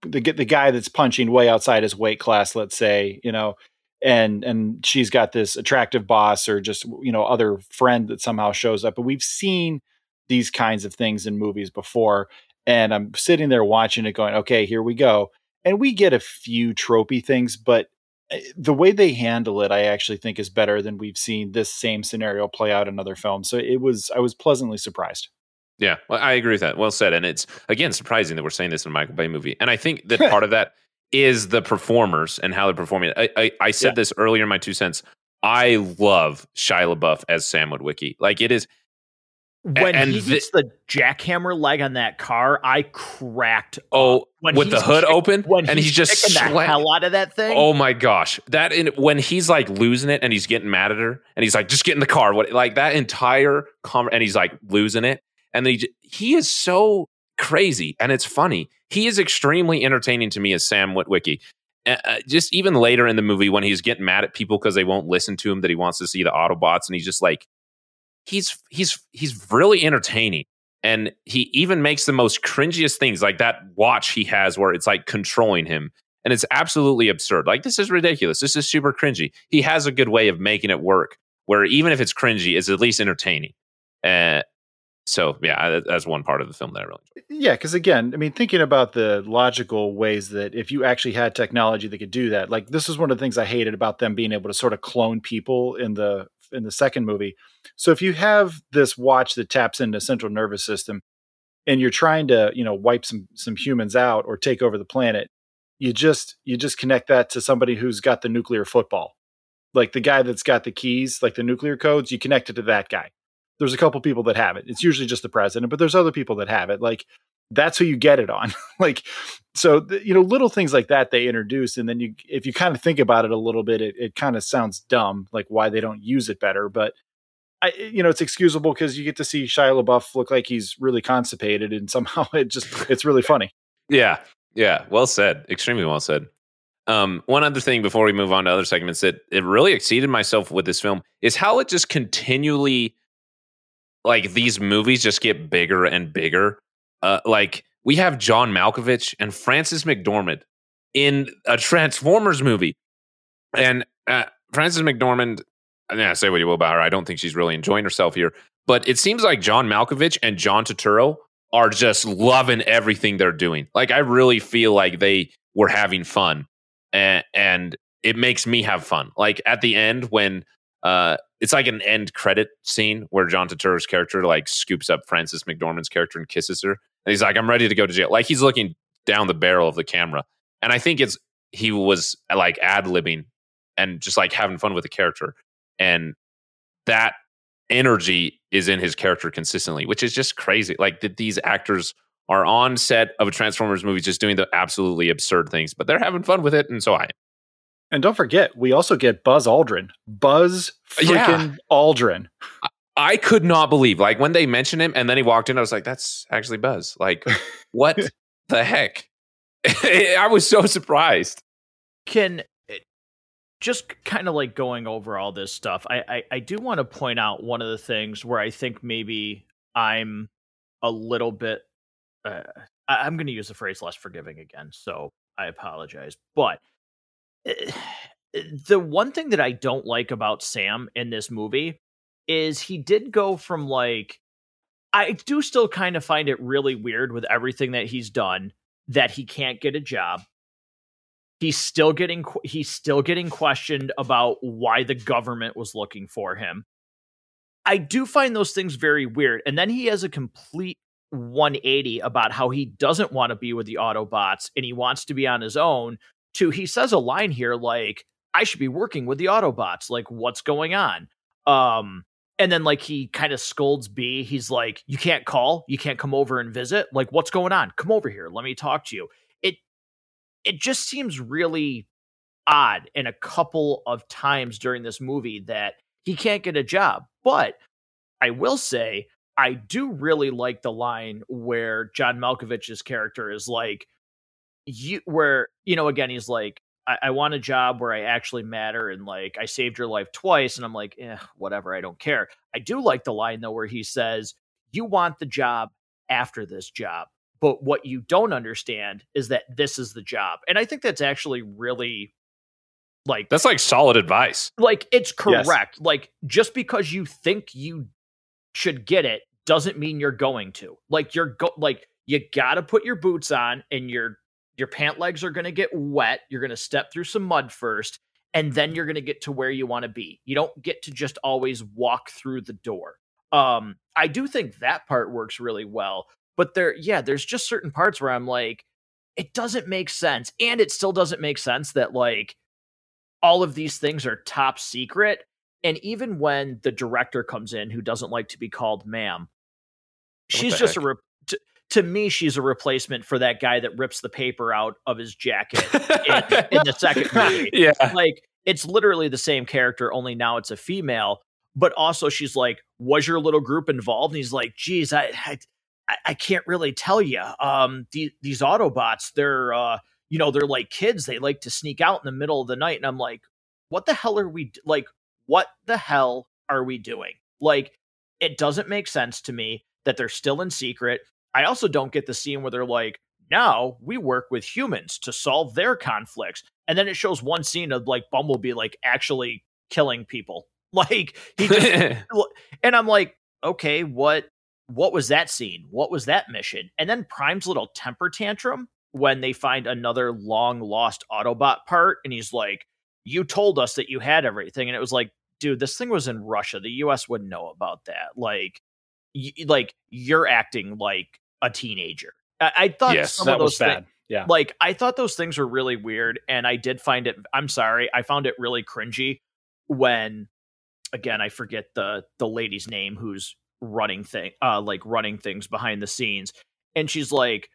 the the guy that's punching way outside his weight class, let's say, you know, and and she's got this attractive boss or just you know other friend that somehow shows up. But we've seen these kinds of things in movies before, and I'm sitting there watching it, going, okay, here we go. and we get a few tropey things, but eh, the way they handle it, I actually think is better than we've seen this same scenario play out in other films. So it was, I was pleasantly surprised. Yeah, well, I agree with that. Well said. And it's again surprising that we're saying this in a Michael Bay movie. And I think that part of that is the performers and how they're performing. I, I, I said yeah. this earlier in my two cents. I love Shia LaBeouf as Sam Witwicky. Like it is when and he gets the, the jackhammer leg on that car, I cracked. Oh, with the hood kick, open, when and he's, he's just the hell out of that thing. Oh my gosh, that in when he's like losing it and he's getting mad at her, and he's like, "Just get in the car." What like that entire com- and he's like losing it, and he he is so crazy, and it's funny. He is extremely entertaining to me as Sam Witwicky. Uh, just even later in the movie when he's getting mad at people because they won't listen to him that he wants to see the Autobots, and he's just like he's he's he's really entertaining and he even makes the most cringiest things like that watch he has where it's like controlling him and it's absolutely absurd like this is ridiculous this is super cringy he has a good way of making it work where even if it's cringy it's at least entertaining uh, so yeah that's one part of the film that i really enjoy yeah because again i mean thinking about the logical ways that if you actually had technology that could do that like this is one of the things i hated about them being able to sort of clone people in the in the second movie. So if you have this watch that taps into central nervous system and you're trying to, you know, wipe some some humans out or take over the planet, you just you just connect that to somebody who's got the nuclear football. Like the guy that's got the keys, like the nuclear codes, you connect it to that guy. There's a couple people that have it. It's usually just the president, but there's other people that have it. Like that's who you get it on. like, so you know, little things like that they introduce, and then you, if you kind of think about it a little bit, it, it kind of sounds dumb, like why they don't use it better. But I, you know, it's excusable because you get to see Shia LaBeouf look like he's really constipated, and somehow it just it's really funny. Yeah, yeah, well said, extremely well said. Um, one other thing before we move on to other segments that it really exceeded myself with this film is how it just continually like these movies just get bigger and bigger uh, like we have John Malkovich and Frances McDormand in a Transformers movie, and uh, Frances McDormand. Yeah, say what you will about her. I don't think she's really enjoying herself here, but it seems like John Malkovich and John Turturro are just loving everything they're doing. Like I really feel like they were having fun, and, and it makes me have fun. Like at the end when uh, it's like an end credit scene where John Turturro's character like scoops up Frances McDormand's character and kisses her. And he's like, I'm ready to go to jail. Like he's looking down the barrel of the camera. And I think it's he was like ad libbing and just like having fun with the character. And that energy is in his character consistently, which is just crazy. Like that these actors are on set of a Transformers movie just doing the absolutely absurd things, but they're having fun with it. And so I. And don't forget, we also get Buzz Aldrin. Buzz freaking yeah. Aldrin. I could not believe, like, when they mentioned him and then he walked in, I was like, that's actually Buzz. Like, what the heck? I was so surprised. Can eh, just kind of like going over all this stuff, I, I, I do want to point out one of the things where I think maybe I'm a little bit, uh, I, I'm going to use the phrase less forgiving again. So I apologize. But Eh, the one thing that I don't like about Sam in this movie is he did go from like I do still kind of find it really weird with everything that he's done that he can't get a job. He's still getting he's still getting questioned about why the government was looking for him. I do find those things very weird. And then he has a complete 180 about how he doesn't want to be with the Autobots and he wants to be on his own to he says a line here like I should be working with the Autobots. Like, what's going on? Um, and then like he kind of scolds B. He's like, "You can't call. You can't come over and visit. Like, what's going on? Come over here. Let me talk to you." It it just seems really odd in a couple of times during this movie that he can't get a job. But I will say, I do really like the line where John Malkovich's character is like, you where you know again he's like I, I, want a job where I actually matter and like I saved your life twice and I'm like eh, whatever I don't care. I do like the line though where he says you want the job after this job but what you don't understand is that this is the job and I think that's actually really like that's like solid advice. Like it's correct. Yes. Like just because you think you should get it doesn't mean you're going to. Like you're go like you got to put your boots on and you're your pant legs are going to get wet. You're going to step through some mud first, and then you're going to get to where you want to be. You don't get to just always walk through the door. Um, I do think that part works really well, but there, yeah, there's just certain parts where I'm like, it doesn't make sense, and it still doesn't make sense that like all of these things are top secret. And even when the director comes in, who doesn't like to be called ma'am, she's just heck? a re- to, me, she's a replacement for that guy that rips the paper out of his jacket in, in the second movie. Yeah, like it's literally the same character, only now it's a female. But also, she's like, "Was your little group involved?" And he's like, "Geez, I, I, I can't really tell you. Um, the, these Autobots, they're, uh, you know, they're like kids. They like to sneak out in the middle of the night." And I'm like, "What the hell are we like? What the hell are we doing? Like, it doesn't make sense to me that they're still in secret. I also don't get the scene where they're like, now we work with humans to solve their conflicts. And then it shows one scene of like Bumblebee like actually killing people. Like he just and I'm like, okay, what what was that scene? What was that mission? And then Prime's little temper tantrum when they find another long lost Autobot part and he's like, You told us that you had everything. And it was like, dude, this thing was in Russia. The US wouldn't know about that. Like y- like you're acting like a teenager. I, I thought yes, some of those bad. yeah. Like I thought those things were really weird and I did find it I'm sorry, I found it really cringy when again, I forget the the lady's name who's running thing uh like running things behind the scenes and she's like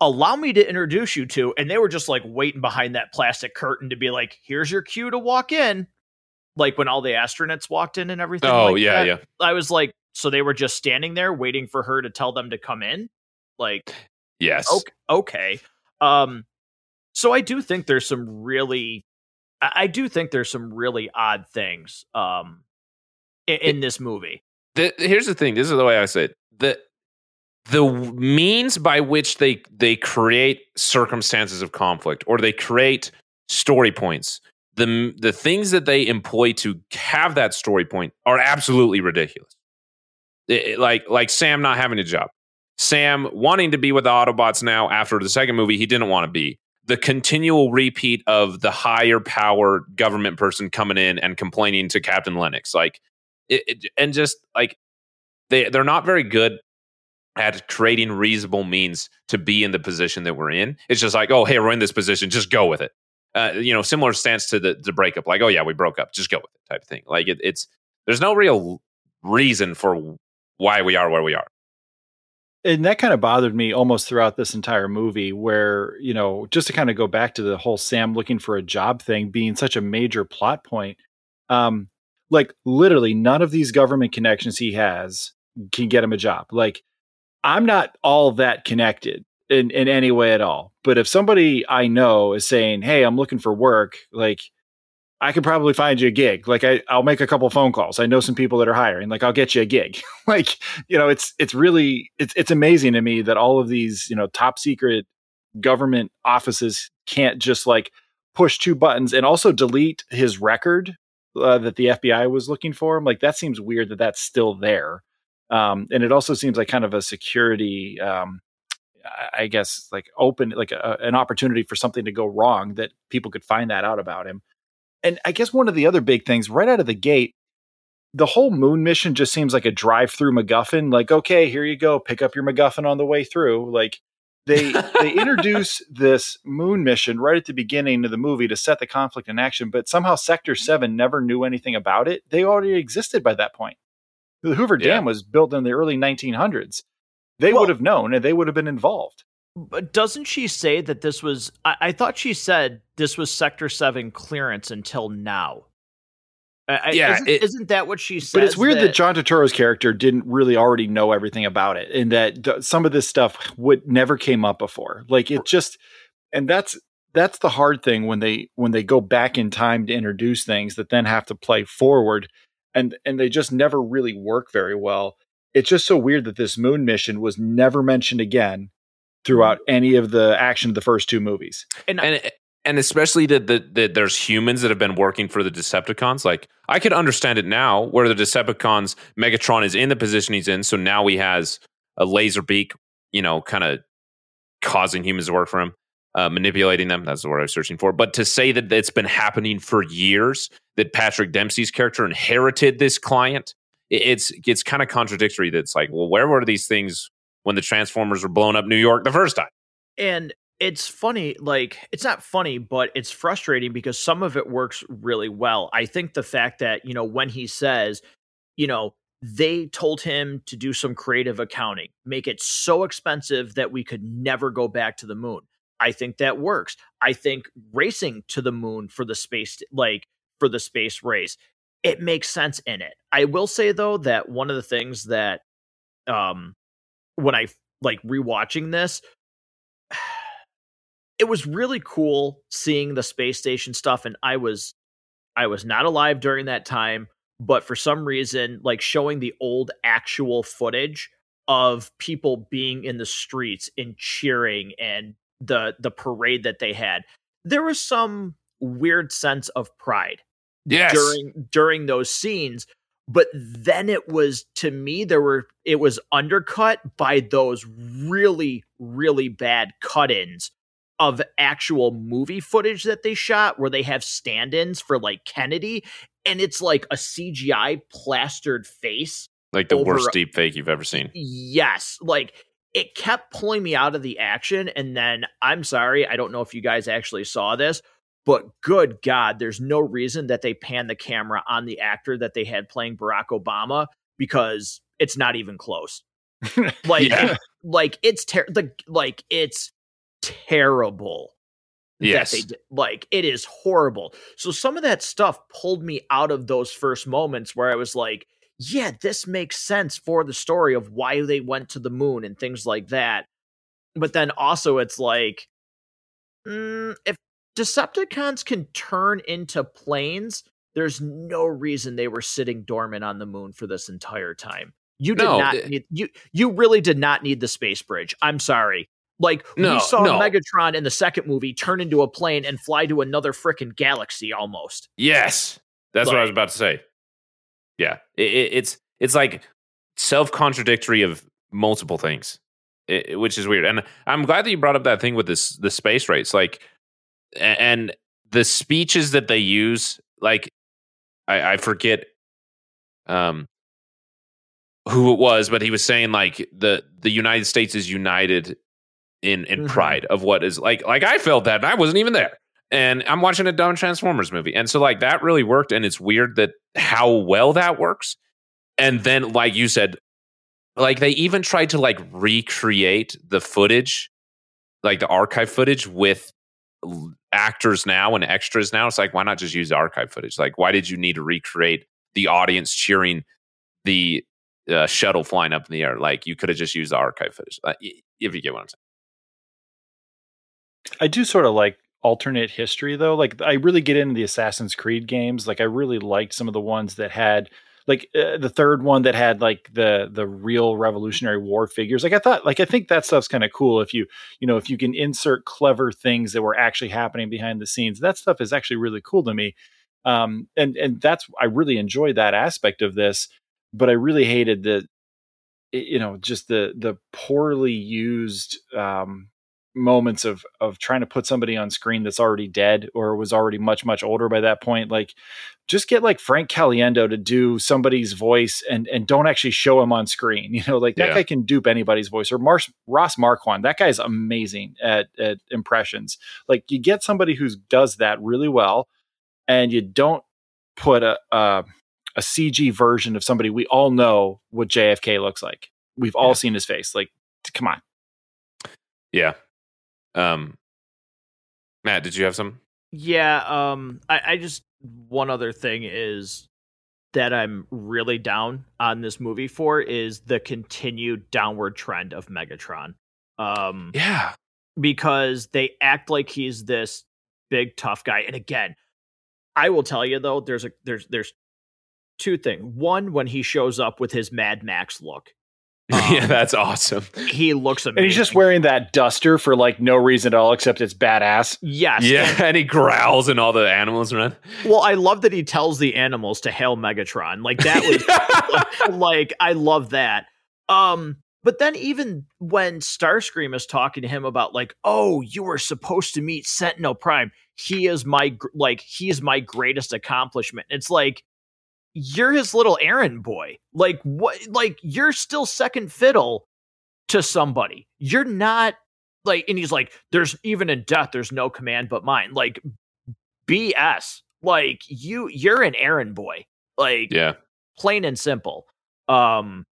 allow me to introduce you to and they were just like waiting behind that plastic curtain to be like here's your cue to walk in like when all the astronauts walked in and everything oh like yeah that. yeah i was like so they were just standing there waiting for her to tell them to come in like yes. Okay, okay. um so i do think there's some really i do think there's some really odd things um in, in this movie. The, here's the thing this is the way i say it. The the means by which they they create circumstances of conflict or they create story points the the things that they employ to have that story point are absolutely ridiculous. It, like like sam not having a job sam wanting to be with the autobots now after the second movie he didn't want to be the continual repeat of the higher power government person coming in and complaining to captain lennox like it, it, and just like they they're not very good at creating reasonable means to be in the position that we're in. It's just like, oh, hey, we're in this position, just go with it. Uh, you know, similar stance to the the breakup, like, oh yeah, we broke up, just go with it, type of thing. Like it, it's there's no real reason for why we are where we are. And that kind of bothered me almost throughout this entire movie, where, you know, just to kind of go back to the whole Sam looking for a job thing being such a major plot point. Um, like literally none of these government connections he has can get him a job. Like I'm not all that connected in, in any way at all. But if somebody I know is saying, Hey, I'm looking for work, like I could probably find you a gig. Like I, I'll make a couple phone calls. I know some people that are hiring. Like I'll get you a gig. like, you know, it's it's really it's it's amazing to me that all of these, you know, top secret government offices can't just like push two buttons and also delete his record uh, that the FBI was looking for him. Like that seems weird that that's still there. Um, and it also seems like kind of a security, um, I guess, like open, like a, an opportunity for something to go wrong that people could find that out about him. And I guess one of the other big things right out of the gate, the whole moon mission just seems like a drive-through MacGuffin. Like, okay, here you go, pick up your MacGuffin on the way through. Like, they they introduce this moon mission right at the beginning of the movie to set the conflict in action, but somehow Sector mm-hmm. Seven never knew anything about it. They already existed by that point. The Hoover yeah. Dam was built in the early 1900s. They well, would have known, and they would have been involved. But doesn't she say that this was? I, I thought she said this was Sector Seven clearance until now. I, yeah, isn't, it, isn't, that what she said? But it's weird that, that, John Turturro's character didn't really already know everything about it, and that th- some of this stuff would never came up before. Like it just, and that's that's the hard thing when they when they go back in time to introduce things that then have to play forward, and and they just never really work very well. It's just so weird that this moon mission was never mentioned again throughout any of the action of the first two movies. And, and and especially that the, the, there's humans that have been working for the Decepticons. Like I could understand it now, where the Decepticons Megatron is in the position he's in, so now he has a Laserbeak, you know, kind of causing humans to work for him. uh, manipulating them. That's the word I was searching for. But to say that it's been happening for years, that Patrick Dempsey's character inherited this client, it, it's it's kind of contradictory. That's like, well, where were these things when the Transformers were blowing up New York the first time? And it's funny, like it's not funny, but it's frustrating because some of it works really well. I think the fact that you know when he says, you know, they told him to do some creative accounting, make it so expensive that we could never go back to the moon. I think that works. I think racing to the moon for the space, like for the space race, it makes sense in it. I will say though that one of the things that, um, when I like rewatching this, it was really cool seeing the space station stuff, and I was, I was not alive during that time, but for some reason, like showing the old actual footage of people being in the streets and cheering and the the parade that they had, there was some weird sense of pride yes. during during those scenes. But then it was to me there were it was undercut by those really really bad cut-ins of actual movie footage that they shot where they have stand-ins for like Kennedy and it's like a CGI plastered face like the worst deep fake you've ever seen. Yes, like it kept pulling me out of the action. And then I'm sorry, I don't know if you guys actually saw this, but good God, there's no reason that they pan the camera on the actor that they had playing Barack Obama because it's not even close. like, yeah. like it's ter- the like it's terrible. Yes, they like it is horrible. So some of that stuff pulled me out of those first moments where I was like, yeah, this makes sense for the story of why they went to the moon and things like that. But then also, it's like, mm, if Decepticons can turn into planes, there's no reason they were sitting dormant on the moon for this entire time. You did no, not it, need you you really did not need the space bridge. I'm sorry. Like no, we saw no. Megatron in the second movie turn into a plane and fly to another freaking galaxy almost. Yes. That's like, what I was about to say. Yeah, it, it's it's like self contradictory of multiple things, it, which is weird. And I'm glad that you brought up that thing with this the space race, like, and the speeches that they use. Like, I, I forget, um, who it was, but he was saying like the the United States is united in in mm-hmm. pride of what is like like I felt that and I wasn't even there and I'm watching a dumb Transformers movie. And so like that really worked. And it's weird that how well that works. And then, like you said, like they even tried to like recreate the footage, like the archive footage with actors now and extras now. It's like, why not just use archive footage? Like, why did you need to recreate the audience cheering the uh, shuttle flying up in the air? Like, you could have just used the archive footage, if you get what I'm saying. I do sort of like alternate history though. Like I really get into the Assassin's Creed games. Like I really liked some of the ones that had like uh, the third one that had like the the real Revolutionary War figures. Like I thought, like I think that stuff's kind of cool if you you know if you can insert clever things that were actually happening behind the scenes. That stuff is actually really cool to me. Um, and and that's I really enjoyed that aspect of this, but I really hated the you know just the the poorly used um moments of of trying to put somebody on screen that's already dead or was already much much older by that point like just get like Frank Caliendo to do somebody's voice and and don't actually show him on screen you know like that yeah. guy can dupe anybody's voice or Mars, Ross Marquand that guy's amazing at at impressions like you get somebody who does that really well and you don't put a a, a CG version of somebody we all know what JFK looks like we've all yeah. seen his face like come on yeah um, Matt, did you have some? Yeah. Um, I, I just one other thing is that I'm really down on this movie for is the continued downward trend of Megatron. Um, yeah, because they act like he's this big tough guy, and again, I will tell you though, there's a there's there's two things. One, when he shows up with his Mad Max look, Um, yeah, that's awesome. He looks amazing. And he's just wearing that duster for like no reason at all, except it's badass. Yes. Yeah, and, and he growls and all the animals run. Well, I love that he tells the animals to hail Megatron. Like that was like, like I love that. Um but then even when Starscream is talking to him about like, oh, you were supposed to meet Sentinel Prime. He is my like he is my greatest accomplishment. It's like you're his little errand boy. Like what like you're still second fiddle to somebody. You're not like and he's like, there's even in death, there's no command but mine. Like BS. Like you you're an errand boy. Like Yeah. plain and simple. Um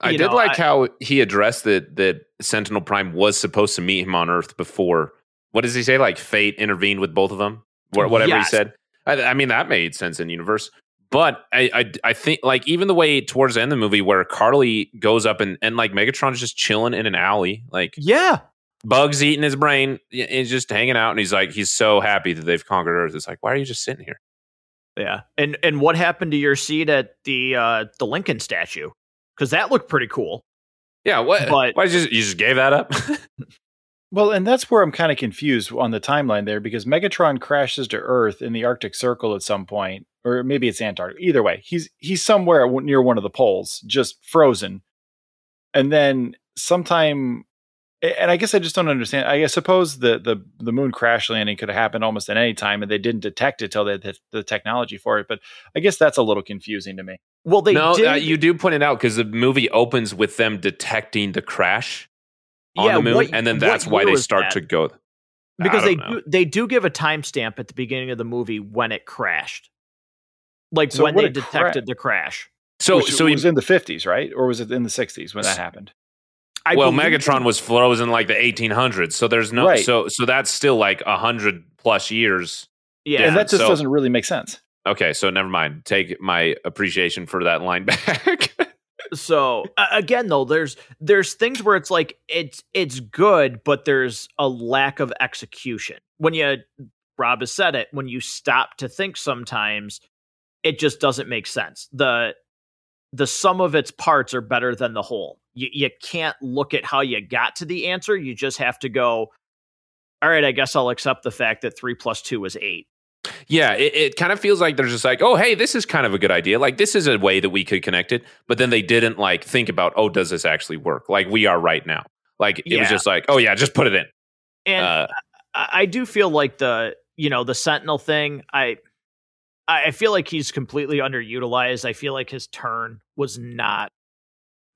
I did know, like I- how he addressed that that Sentinel Prime was supposed to meet him on Earth before. What does he say? Like fate intervened with both of them. Whatever Yes. he said. I, I mean, that made sense in universe. But I, I I think like even the way towards the end of the movie where Carly goes up and and like Megatron's just chilling in an alley, like yeah. bugs eating his brain, and just hanging out, and he's like he's so happy that they've conquered Earth. It's like why are you just sitting here? Yeah. And and what happened to your seat at the uh the Lincoln statue? Cuz that looked pretty cool. Yeah, what? But- why you just you just gave that up? Well, and that's where I'm kind of confused on the timeline there because Megatron crashes to Earth in the Arctic Circle at some point, or maybe it's Antarctica. Either way, he's he's somewhere near one of the poles, just frozen. And then sometime, and I guess I just don't understand. I suppose the the the moon crash landing could have happened almost at any time, and they didn't detect it till they had the, the technology for it. But I guess that's a little confusing to me. Well, they no, did uh, you do point it out because the movie opens with them detecting the crash on Yeah, the moon, what- and then that's why they start that? to go. because they don't know. do they do give a timestamp at the beginning of the movie when it crashed. Like So when they a cra- detected the crash. So, Which so he, was in the 50s, right? Or was it in the 60s when that happened? I well, believe- Megatron was frozen like the 1800s, so there's no, Right. so so that's still like a hundred plus years. Yeah. and that just so- doesn't really make sense. Okay, so never mind. Take my appreciation for that line back. So uh, again though there's there's things where it's like it's it's good but there's a lack of execution. When you rob has said it when you stop to think sometimes it just doesn't make sense. The the sum of its parts are better than the whole. You, you can't look at how you got to the answer. You just have to go all right i guess i'll accept the fact that three plus two is eight yeah, it, it kind of feels like they're just like, oh, hey, this is kind of a good idea. Like this is a way that we could connect it, but then they didn't like think about, oh, does this actually work? Like we are right now. Like it Yeah. was just like, oh yeah, just put it in. and Uh, I do feel like the you know the Sentinel thing. I I I feel like he's completely underutilized. I feel like his turn was not.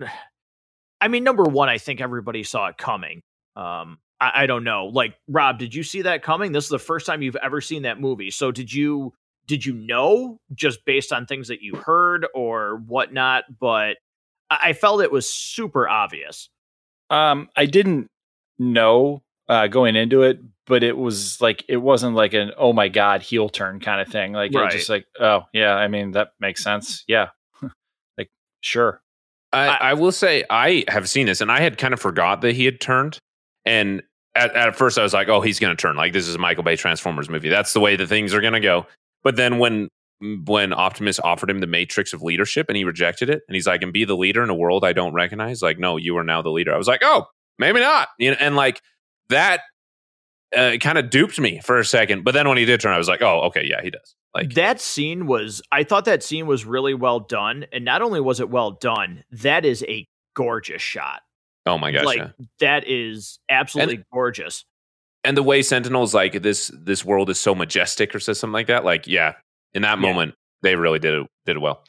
I mean, number one, I think everybody saw it coming. Um, I, I don't know. Like Rob, did you see that coming? This is the first time you've ever seen that movie. So did you? Did you know just based on things that you heard or whatnot? But I, I felt it was super obvious. Um, I didn't know uh, going into it, but it was like it wasn't like an oh my god heel turn kind of thing. Like Right. it's just like oh yeah, I mean that makes sense. Yeah, like sure. I, I- I will say I have seen this, and I had kind of forgot that he had turned. And at, at first, I was like, "Oh, he's going to turn. Like this is a Michael Bay Transformers movie. That's the way that things are going to go." But then when when Optimus offered him the matrix of leadership and he rejected it, and he's like, "And be the leader in a world I don't recognize." Like, no, you are now the leader. I was like, "Oh, maybe not." You know, and like that uh, kind of duped me for a second. But then when he did turn, I was like, "Oh, okay, yeah, he does." Like, that scene was I thought that scene was really well done. And not only was it well done, that is a gorgeous shot. Oh my gosh, like yeah. that is absolutely gorgeous. and the way Sentinel's like this this world is so majestic or something like that. Like, yeah, in that Yeah. moment, they really did it did it well.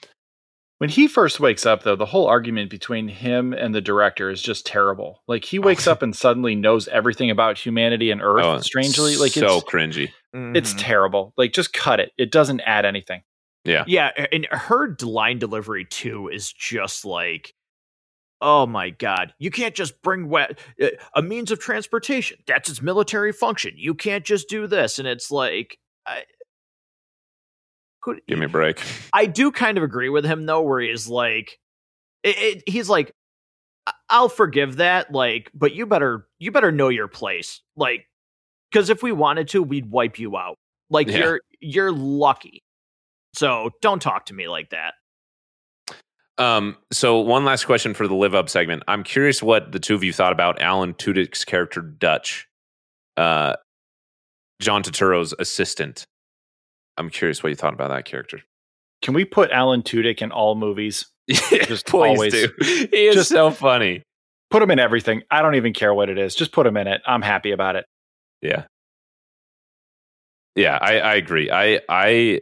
When he first wakes up, though, the whole argument between him and the director is just terrible. Like he wakes up and suddenly knows everything about humanity and Earth. Oh, strangely, like it's so it's cringy. it's Mhm. terrible. Like just cut it. It doesn't add anything. Yeah, yeah, and her line delivery too is just like Oh my God! You can't just bring we- uh, a means of transportation. That's its military function. You can't just do this, and it's like, I, could give me a break. I do kind of agree with him though, where he's like, it, it, he's like, "I- I'll forgive that, like, but you better you better know your place, like, because if we wanted to, we'd wipe you out. Like Yeah. you're you're lucky, so don't talk to me like that. Um, so one last question for the live up segment. I'm curious what the two of you thought about Alan Tudyk's character Dutch, uh, John Turturro's assistant. I'm curious what you thought about that character. Can we put Alan Tudyk in all movies? Just Please always do. He is just so funny. Put him in everything. I don't even care what it is. Just put him in it. I'm happy about it. Yeah. Yeah, I, I agree. I I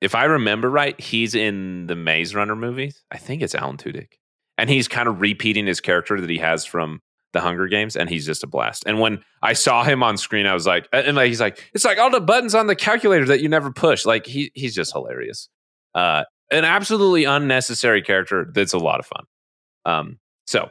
if I remember right, he's in the Maze Runner movies. I think it's Alan Tudyk. And he's kind of repeating his character that he has from the Hunger Games, and he's just a blast. And when I saw him on screen, I was like, and like he's like, it's like all the buttons on the calculator that you never push. Like he he's just hilarious. Uh, an absolutely unnecessary character that's a lot of fun. Um, so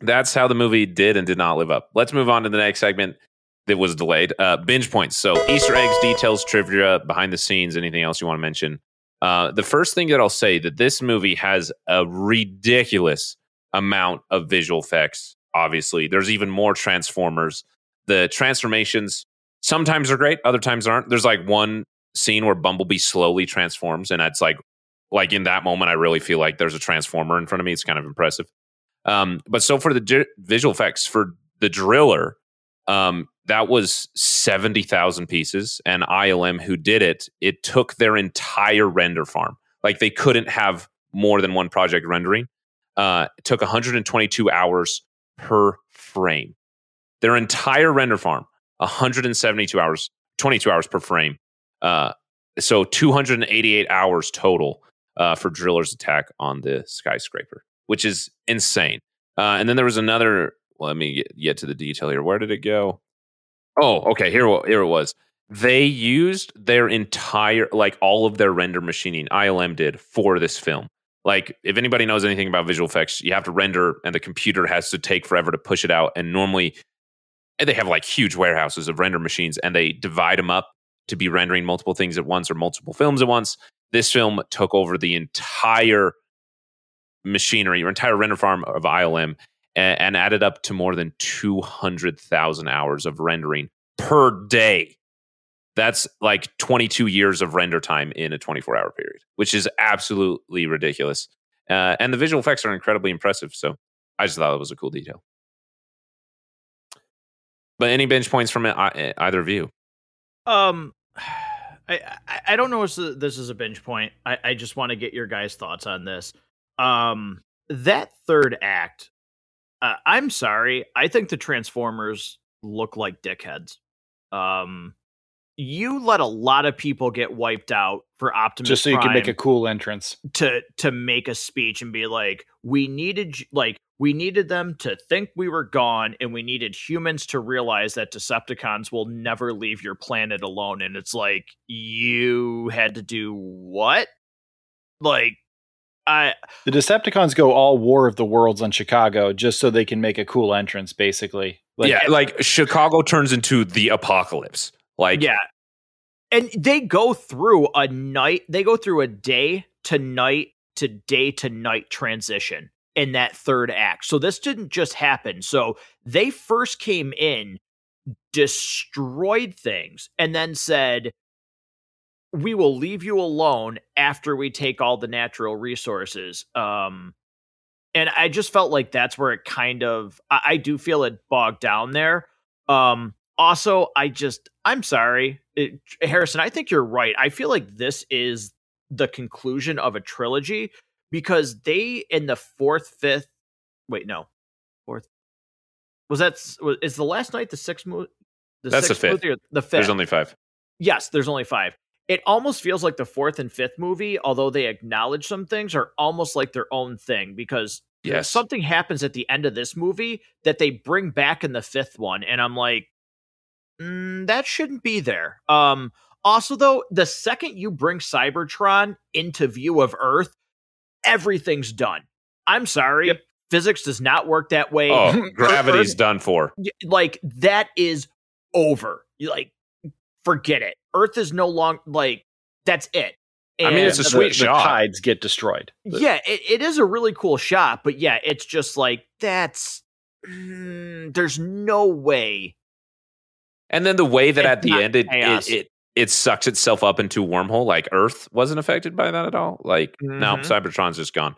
that's how the movie did and did not live up. Let's move on to the next segment that was delayed. Uh, binge points. So Easter eggs, details, trivia, behind the scenes, anything else you want to mention. Uh, the first thing that I'll say that this movie has a ridiculous amount of visual effects. Obviously, there's even more Transformers. The transformations sometimes are great, other times aren't. There's like one scene where Bumblebee slowly transforms, and it's like, like in that moment, I really feel like there's a transformer in front of me. It's kind of impressive. Um, but so for the di- visual effects for the driller, um, that was 70,000 pieces. And ILM, who did it, it took their entire render farm. Like they couldn't have more than one project rendering. Uh, it took 122 hours per frame. Their entire render farm, 172 hours, 22 hours per frame. Uh, so 288 hours total uh, for Driller's attack on the skyscraper which is insane. Uh, and then there was another. Well, let me get, get to the detail here. Where did it go? Oh, okay. Here, here it was. They used their entire, like all of their render machining, ILM did for this film. Like, if anybody knows anything about visual effects, you have to render, and the computer has to take forever to push it out. And normally, they have like huge warehouses of render machines, and they divide them up to be rendering multiple things at once or multiple films at once. This film took over the entire machinery, your entire render farm of ILM, and, and added up to more than 200,000 hours of rendering per day. That's like 22 years of render time in a 24 hour period, which is absolutely ridiculous. Uh, and the visual effects are incredibly impressive. So I just thought it was a cool detail. But any binge points from either of you? Um, I I don't know if this is a binge point. I, I just want to get your guys' thoughts on this. Um, that third act, uh, I'm sorry, I think the Transformers look like dickheads. Um, you let a lot of people get wiped out for Optimus just so you can make a cool entrance to to make a speech and be like, we needed like we needed them to think we were gone, and we needed humans to realize that Decepticons will never leave your planet alone. And it's like you had to do what? Like I the Decepticons go all War of the Worlds on Chicago just so they can make a cool entrance, basically. Like, yeah, like Chicago turns into the apocalypse. Like yeah, and they go through a night. They go through a day to night to day to night transition in that third act. So this didn't just happen. So they first came in, destroyed things, and then said, we will leave you alone after we take all the natural resources. Um, and I just felt like that's where it kind of I, I do feel it bogged down there. Um, also, I just I'm sorry, it, Harrison. I think you're right. I feel like this is the conclusion of a trilogy because they in the fourth, fifth. Wait, no, fourth. Was that is is the Last Knight the sixth movie? The That's the fifth. Movie the fifth. There's only five. Yes, there's only five it almost feels like the fourth and fifth movie, although they acknowledge some things, are almost like their own thing because Yes. something happens at the end of this movie that they bring back in the fifth one, and I'm like, mm, that shouldn't be there. Um, also, though, the second you bring Cybertron into view of Earth, everything's done. I'm sorry. Yep. Physics does not work that way. Oh, gravity's Earth- done for. like that is over. Like forget it. Earth is no longer like that's it. I mean, it's a sweet the, shot. The tides get destroyed. yeah, it, it is a really cool shot, but yeah, it's just like that's mm, there's no way. And then the way that It's at the end it, it it it sucks itself up into wormhole. Like Earth wasn't affected by that at all. Like no, Mhm. Cybertron's just gone.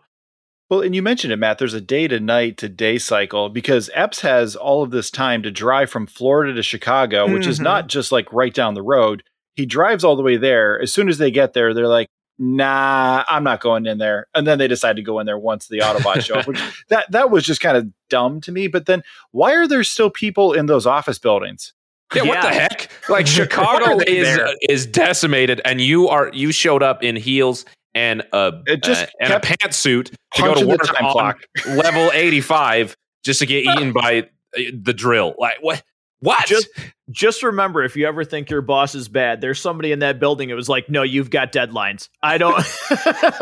Well, and you mentioned it, Matt. There's a day to night to day cycle because Epps has all of this time to drive from Florida to Chicago, which is Mhm. not just like right down the road. He drives all the way there. As soon as they get there, they're like, "Nah, I'm not going in there." And then they decide to go in there once the Autobots show up. Which that that was just kind of dumb to me. But then, why are there still people in those office buildings? Yeah, what the heck? Like Chicago are they is there? is decimated, and you are you showed up in heels and a It just uh, and a pantsuit to go to punching work time on clock. level eighty five just to get eaten by uh, the drill. Like what? What? Just just remember, if you ever think your boss is bad, there's somebody in that building. It was like, no, you've got deadlines. I don't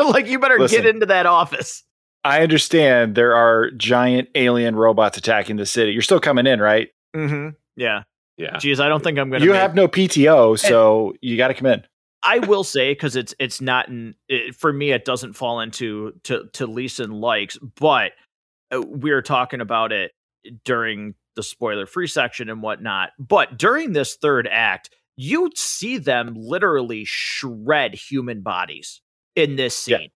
like. You better Listen. get into that office. I understand there are giant alien robots attacking the city. You're still coming in, right? Mm-hmm. Yeah. yeah. Geez, I don't think I'm gonna. You make- have no PTO, so you got to come in. I will say because it's it's not in it, for me. It doesn't fall into to to Leeson likes, but uh, we are talking about it during the spoiler free section and whatnot. But during this third act, you see them literally shred human bodies in this Yeah. scene,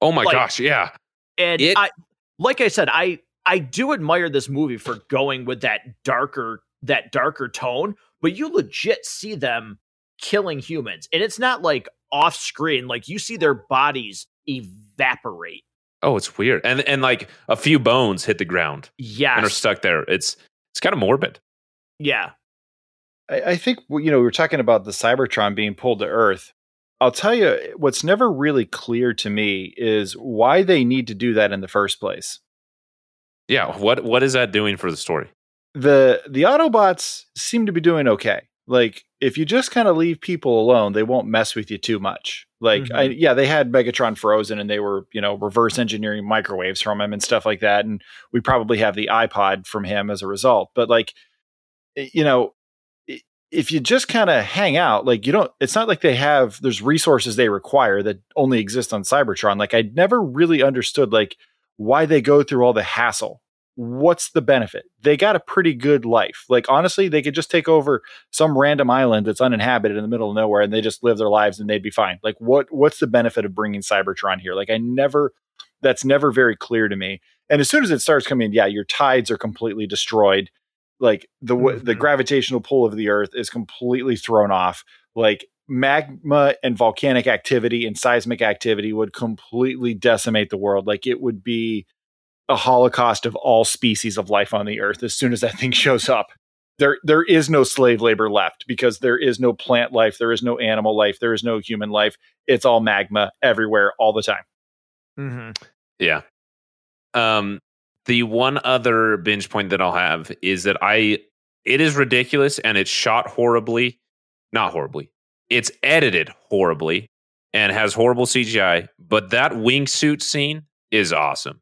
Oh my like- gosh! Yeah. and It- I like I said, I I do admire this movie for going with that darker that darker tone, but you legit see them killing humans, and it's not like off screen. Like you see their bodies evaporate. Oh, it's weird. And and like a few bones hit the ground Yeah. and are stuck there. It's it's kind of morbid. yeah, I, I think you know we were talking about the Cybertron being pulled to Earth. I'll tell you what's never really clear to me is why they need to do that in the first place. Yeah. What what is that doing for the story? the The Autobots seem to be doing okay. Like if you just kind of leave people alone, they won't mess with you too much. Like I, mm-hmm. yeah, they had Megatron frozen and they were you know reverse engineering microwaves from him and stuff like that, and we probably have the iPod from him as a result. But like eh, you know if you just kind of hang out like you don't it's not like they have there's resources they require that only exist on cybertron like i never really understood like why they go through all the hassle what's the benefit? They got a pretty good life. Like honestly they could just take over some random island that's uninhabited in the middle of nowhere and they just live their lives and they'd be fine. Like what what's the benefit of bringing cybertron here? Like i never that's never very clear to me. And as soon as it starts coming yeah your tides are completely destroyed. Like the w the mm-hmm. gravitational pull of the earth is completely thrown off. Like magma and volcanic activity and seismic activity would completely decimate the world. Like it would be a holocaust of all species of life on the earth as soon as that thing shows up there there is no slave labor left because there is no plant life there is no animal life there is no human life it's all magma everywhere all the time mm-hmm. Yeah. Um, the one other binge point that I'll have is that I it is ridiculous and it's shot horribly, not horribly. It's edited horribly and has horrible CGI, but that wingsuit scene is awesome.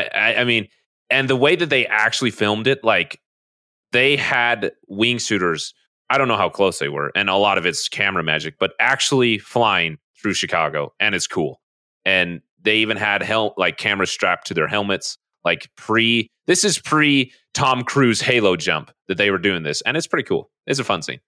I, I mean, and the way that they actually filmed it, like they had wingsuiters. I don't know how close they were, and a lot of it's camera magic, but actually flying through Chicago, and it's cool. And they even had hel- like cameras strapped to their helmets, like pre. This is pre Tom Cruise Halo jump that they were doing this, and it's pretty cool. It's a fun scene.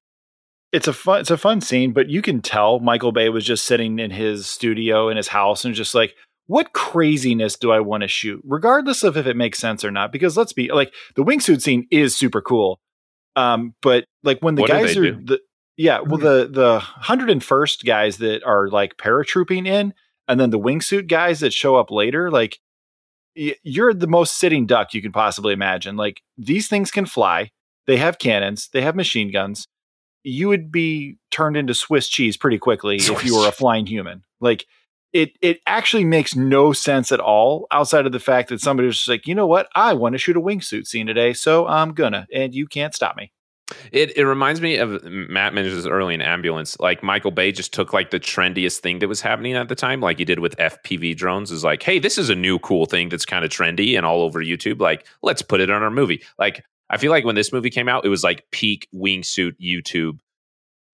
it's a fun it's a fun scene but you can tell michael bay was just sitting in his studio in his house and just like what craziness do i want to shoot regardless of if it makes sense or not? Because let's be like the wingsuit scene is super cool um but like when the What guys are do? the yeah well the the 101st guys that are like paratrooping in and then the wingsuit guys that show up later like y- you're the most sitting duck you can possibly imagine. Like these things can fly. They have cannons. They have machine guns. You would be turned into Swiss cheese pretty quickly Swiss if you were a flying human. Like it it actually makes no sense at all outside of the fact that somebody was just like, you know what, I want to shoot a wingsuit scene today, so I'm gonna, and you can't stop me. It it reminds me of Matt mentioned early in ambulance. Like Michael Bay just took like the trendiest thing that was happening at the time, like he did with FPV drones. Is like, hey, this is a new cool thing that's kind of trendy and all over YouTube. Like, let's put it on our movie. Like, I feel like when this movie came out, it was like peak wingsuit YouTube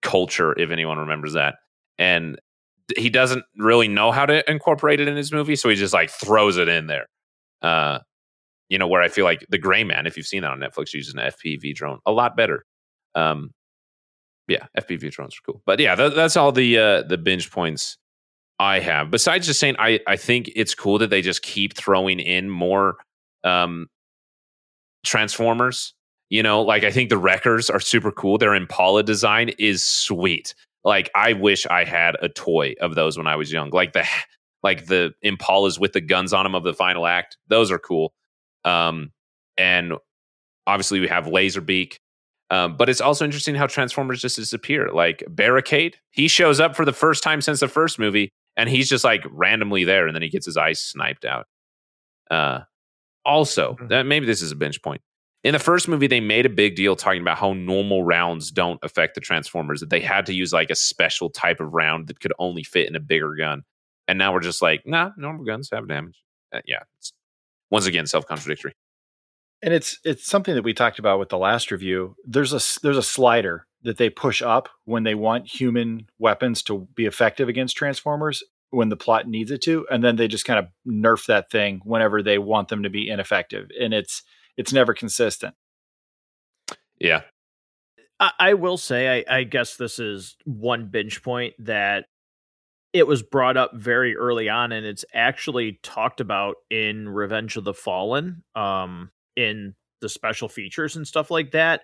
culture, if anyone remembers that. And he doesn't really know how to incorporate it in his movie, so he just like throws it in there. Uh, you know, where I feel like the Gray Man, if you've seen that on Netflix, uses an FPV drone a lot better. Um, yeah, FPV drones are cool, but yeah, th- that's all the uh, the binge points I have. Besides just saying, I I think it's cool that they just keep throwing in more um, Transformers. You know, like I think the Wreckers are super cool. Their Impala design is sweet. Like I wish I had a toy of those when I was young. Like the like the Impalas with the guns on them of the final act. Those are cool. Um, and obviously we have Laserbeak. Um, but it's also interesting how Transformers just disappear. Like Barricade, he shows up for the first time since the first movie, and he's just like randomly there, and then he gets his eyes sniped out. Uh, also, Mhm. that maybe this is a binge point. In the first movie, they made a big deal talking about how normal rounds don't affect the Transformers. That they had to use like a special type of round that could only fit in a bigger gun. And now we're just like, nah, normal guns have damage. Uh, yeah, once again self contradictory. And it's it's something that we talked about with the last review. There's a there's a slider that they push up when they want human weapons to be effective against transformers when the plot needs it to, and then they just kind of nerf that thing whenever they want them to be ineffective, and it's it's never consistent. Yeah, I, I will say, I, I guess this is one binge point that it was brought up very early on, and it's actually talked about in Revenge of the Fallen, um, in the special features and stuff like that.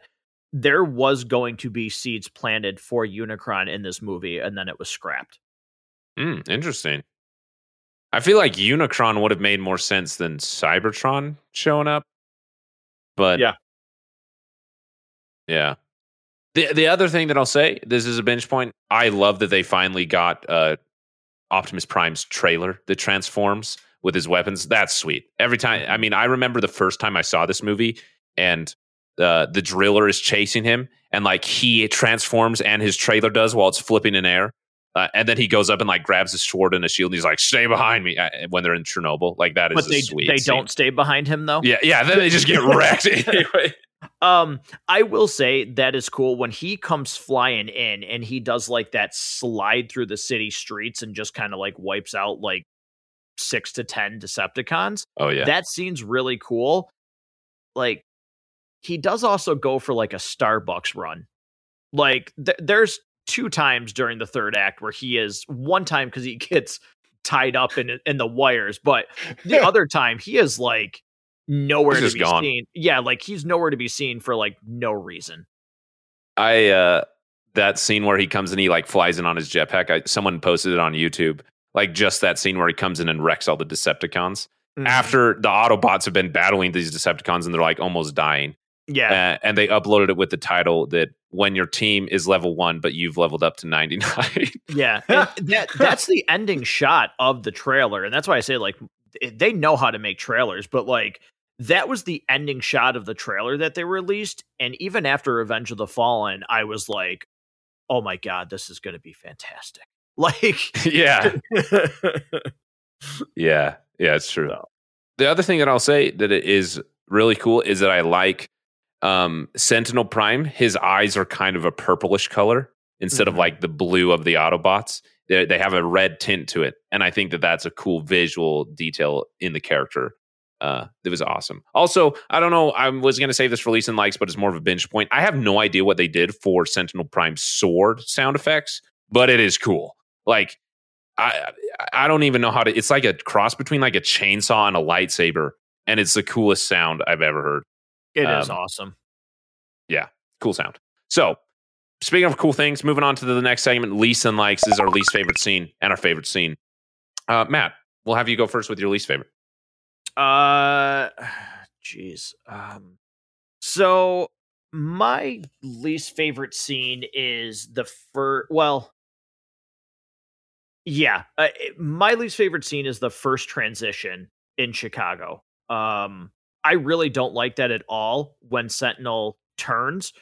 There was going to be seeds planted for Unicron in this movie, and then it was scrapped. Mm, interesting. I feel like Unicron would have made more sense than Cybertron showing up. But Yeah. Yeah. The the other thing that I'll say, this is a binge point. I love that they finally got uh Optimus Prime's trailer that transforms with his weapons. That's sweet. Every time I mean, I remember the first time I saw this movie and uh, the driller is chasing him and like he transforms and his trailer does while it's flipping in air. Uh, and then he goes up and like grabs his sword and a shield and he's like, "Stay behind me!" Uh, when they're in Chernobyl, like that is But they sweet. they scene. don't stay behind him though. Yeah, yeah. Then they just get wrecked anyway. Um, I will say that is cool when he comes flying in and he does like that slide through the city streets and just kind of like wipes out like six to ten Decepticons. Oh yeah, That scene's really cool. Like he does also go for like a Starbucks run. Like th- there's two times during the third act where he is one time because he gets tied up in in the wires, but the other time he is like nowhere He's to be gone. seen. Yeah, like he's nowhere to be seen for like no reason. I uh that scene where he comes and he like flies in on his jetpack. I, someone posted it on YouTube. Like just that scene where he comes in and wrecks all the Decepticons Mm-hmm. after the Autobots have been battling these Decepticons and they're like almost dying. Yeah, Uh, and they uploaded it with the title that when your team is level one, but you've leveled up to ninety nine. yeah. And that that's the ending shot of the trailer, and that's why I say like they know how to make trailers, but like that was the ending shot of the trailer that they released, and even after Revenge of the Fallen, I was like, oh my god, this is going to be fantastic. Like, yeah, yeah, yeah. It's true. So- The other thing that I'll say that it is really cool is that I like um, Sentinel Prime. His eyes are kind of a purplish color instead of Mhm. like the blue of the Autobots. They, they have a red tint to it, and I think that that's a cool visual detail in the character. Uh, that was awesome. Also, I don't know. I was going to say this for Leeson likes, but it's more of a binge point. I have no idea what they did for Sentinel Prime's sword sound effects, but it is cool. Like I I don't even know how to. It's like a cross between like a chainsaw and a lightsaber, and it's the coolest sound I've ever heard. It is Um, awesome. Yeah, cool sound. So, speaking of cool things, moving on to the next segment. Least and likes is our least favorite scene and our favorite scene. Uh, Matt, we'll have you go first with your least favorite. Uh, jeez. Um, so my least favorite scene is the first. Well, yeah, uh, my least favorite scene is the first transition in Chicago. Um, I really don't like that at all when Sentinel turns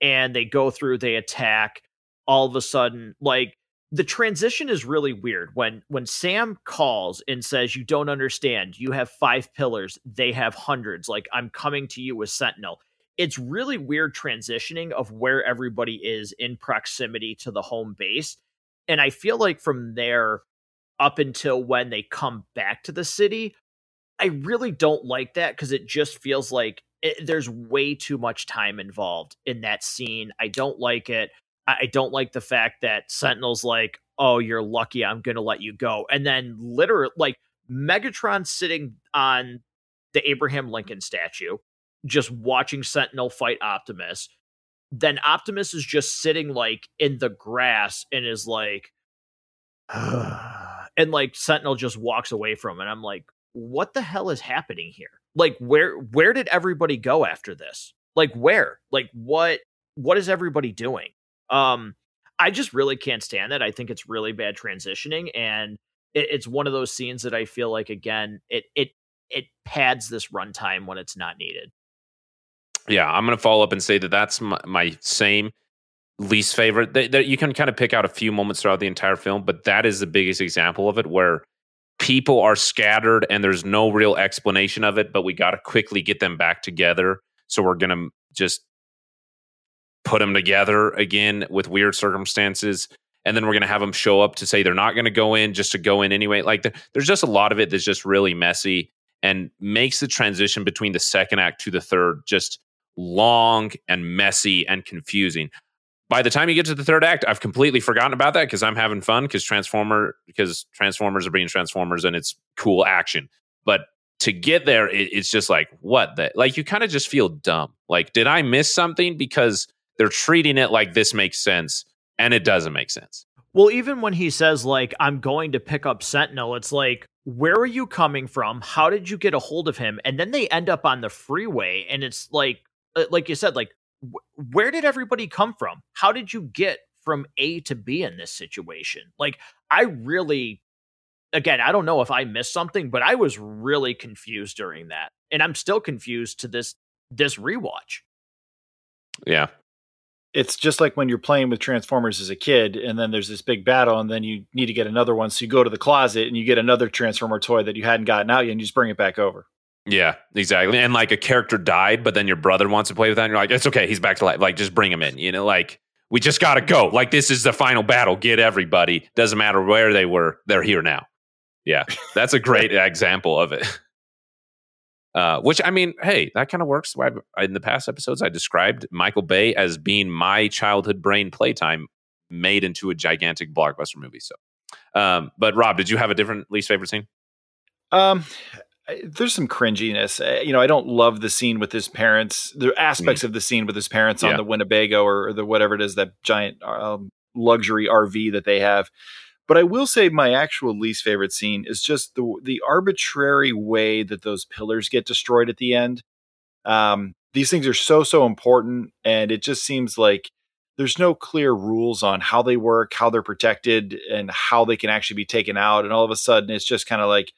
and they go through, they attack. All of a sudden, like the transition is really weird when when Sam calls and says, "You don't understand. You have five pillars. They have hundreds. Like I'm coming to you with Sentinel." It's really weird transitioning of where everybody is in proximity to the home base, and I feel like from there up until when they come back to the city, I really don't like that because it just feels like it, there's way too much time involved in that scene. I don't like it. I don't like the fact that Sentinel's like, "Oh, you're lucky. I'm going to let you go," and then literally, like Megatron sitting on the Abraham Lincoln statue, just watching Sentinel fight Optimus. Then Optimus is just sitting like in the grass and is like, and like Sentinel just walks away from it. I'm like, what the hell is happening here? Like where where did everybody go after this? Like where? Like what what is everybody doing? Um I just really can't stand that. I think it's really bad transitioning and it, it's one of those scenes that I feel like again it it it pads this runtime when it's not needed. Yeah, I'm going to follow up and say that that's my, my same least favorite. That, you can kind of pick out a few moments throughout the entire film, but that is the biggest example of it where people are scattered and there's no real explanation of it, but we got to quickly get them back together. So we're going to just put them together again with weird circumstances. And then we're going to have them show up to say they're not going to go in just to go in anyway. Like the, there's just a lot of it that's just really messy and makes the transition between the second act to the third just long and messy and confusing by the time you get to the third act, I've completely forgotten about that because I'm having fun because Transformer because Transformers are being Transformers and it's cool action. But to get there, it, it's just like what that like you kind of just feel dumb. Like, did I miss something? Because they're treating it like this makes sense and it doesn't make sense. Well, even when he says like I'm going to pick up Sentinel, it's like where are you coming from? How did you get a hold of him? And then they end up on the freeway and it's like uh, like you said like where did everybody come from? How did you get from A to B in this situation? Like, I really, again, I don't know if I missed something, but I was really confused during that, and I'm still confused to this this rewatch. Yeah, it's just like when you're playing with Transformers as a kid, and then there's this big battle, and then you need to get another one, so you go to the closet and you get another Transformer toy that you hadn't gotten out yet, and you just bring it back over. Yeah, exactly. And like a character died, but then your brother wants to play with that, and you're like, it's okay, he's back to life. Like, just bring him in. You know, like we just gotta go. Like this is the final battle. Get everybody. Doesn't matter where they were, they're here now. Yeah, that's a great example of it. Uh, which I mean, hey, that kind of works. In the past episodes, I described Michael Bay as being my childhood brain playtime made into a gigantic blockbuster movie. So, um, but Rob, did you have a different least favorite scene? Um, there's some cringiness. You know, I don't love the scene with his parents. The aspects mm. of the scene with his parents yeah. on the Winnebago or, or, the whatever it is that giant um, luxury RV that they have. But I will say my actual least favorite scene is just the the arbitrary way that those pillars get destroyed at the end. Um, these things are so so important, and it just seems like there's no clear rules on how they work, how they're protected, and how they can actually be taken out. And all of a sudden, it's just kind of like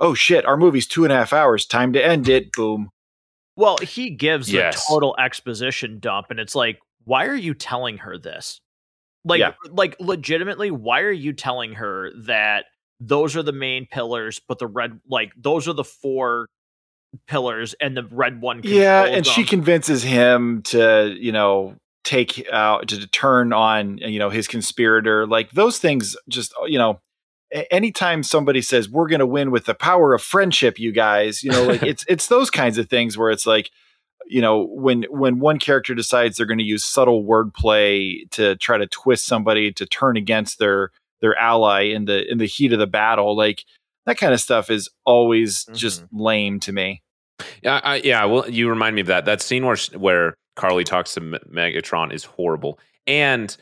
oh shit, our movie's two and a half hours, time to end it. Boom. Well, he gives yes. a total exposition dump, and it's like, why are you telling her this? Like, yeah. like legitimately, why are you telling her that those are the main pillars, but the red, like, those are the four pillars, and the red one. Yeah, and them. she convinces him to, you know, take out to turn on, you know, his conspirator. Like those things, just you know, anytime somebody says we're going to win with the power of friendship you guys you know like it's it's those kinds of things where it's like you know when when one character decides they're going to use subtle wordplay to try to twist somebody to turn against their their ally in the in the heat of the battle like that kind of stuff is always mm-hmm. just lame to me yeah I, yeah well you remind me of that that scene where where carly talks to megatron is horrible and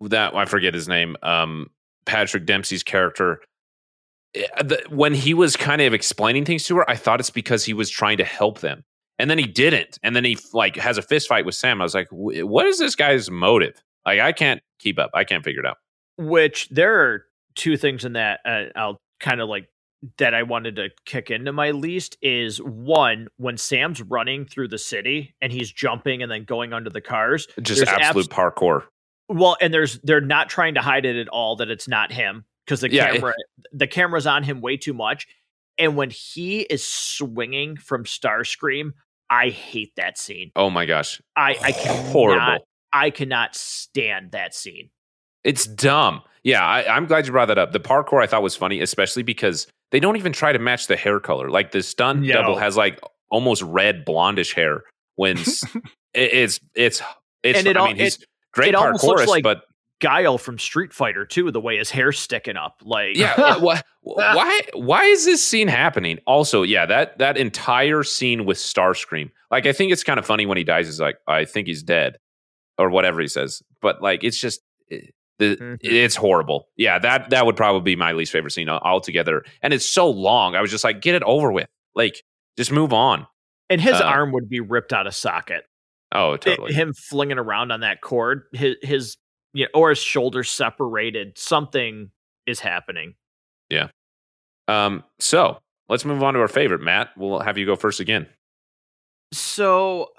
that i forget his name um Patrick Dempsey's character, eh, when he was kind of explaining things to her, I thought it's because he was trying to help them. and then he didn't, and then he like has a fist fight with Sam. I was like, what is this guy's motive? Like, I can't keep up. I can't figure it out. Which there are two things in that uh, I'll kind of like that I wanted to kick into my least is one when Sam's running through the city and he's jumping and then going under the cars. Just absolute abs- parkour. Well, and there's they're not trying to hide it at all that it's not him because the yeah, camera it, the camera's on him way too much. And when he is swinging from Starscream, I hate that scene. Oh my gosh. I I cannot, horrible. I cannot stand that scene. It's dumb. Yeah, I, am glad you brought that up. The parkour I thought was funny, especially because they don't even try to match the hair color. Like the stunt no. double has like almost red blondish hair when it's it's it's. And it, I mean, he's it, great it parkourist, like but Guile from Street Fighter too, the way his hair's sticking up. Like, yeah, why, why, why is this scene happening? Also, yeah, that that entire scene with Starscream. Like, I think it's kind of funny when he dies. He's like, I think he's dead, or whatever he says. But like, it's just eh, the mm-hmm. it's horrible. Yeah, that that would probably be my least favorite scene altogether. And it's so long. I was just like, get it over with. Like, just move on. And his uh, arm would be ripped out of socket. Oh, totally. It, him flinging around on that cord, his his you know, or his shoulders separated. Something is happening. Yeah. Um. So let's move on to our favorite. Matt, we'll have you go first again. So.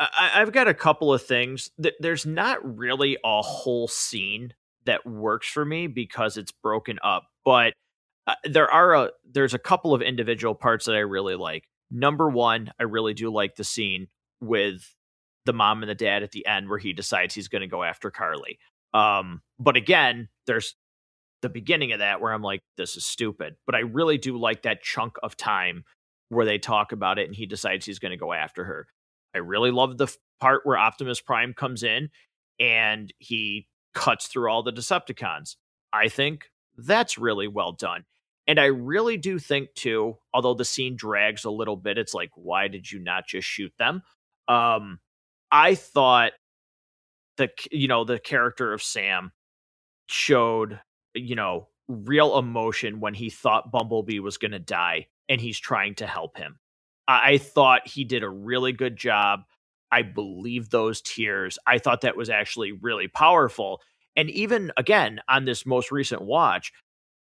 I, have got a couple of things. There's not really a whole scene that works for me because it's broken up, but uh, there are a there's a couple of individual parts that I really like. Number one, I really do like the scene with the mom and the dad at the end where he decides he's going to go after Carly. Um, but again, there's the beginning of that where I'm like, this is stupid. But I really do like that chunk of time where they talk about it and he decides he's going to go after her. I really love the part where Optimus Prime comes in and he cuts through all the Decepticons. I think that's really well done. And I really do think too, although the scene drags a little bit, it's like, why did you not just shoot them? Um, I thought the you know the character of Sam showed you know real emotion when he thought Bumblebee was going to die and he's trying to help him. I-, I thought he did a really good job. I believe those tears. I thought that was actually really powerful. And even again on this most recent watch,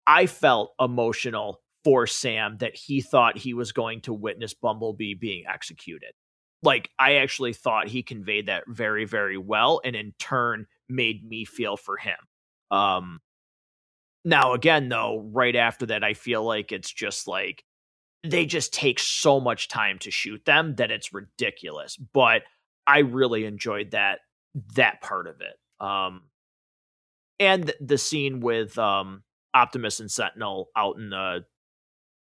I felt emotional for Sam that he thought he was going to witness Bumblebee being executed like I actually thought he conveyed that very very well and in turn made me feel for him. Um now again though right after that I feel like it's just like they just take so much time to shoot them that it's ridiculous. But I really enjoyed that that part of it. Um and the scene with um Optimus and Sentinel out in the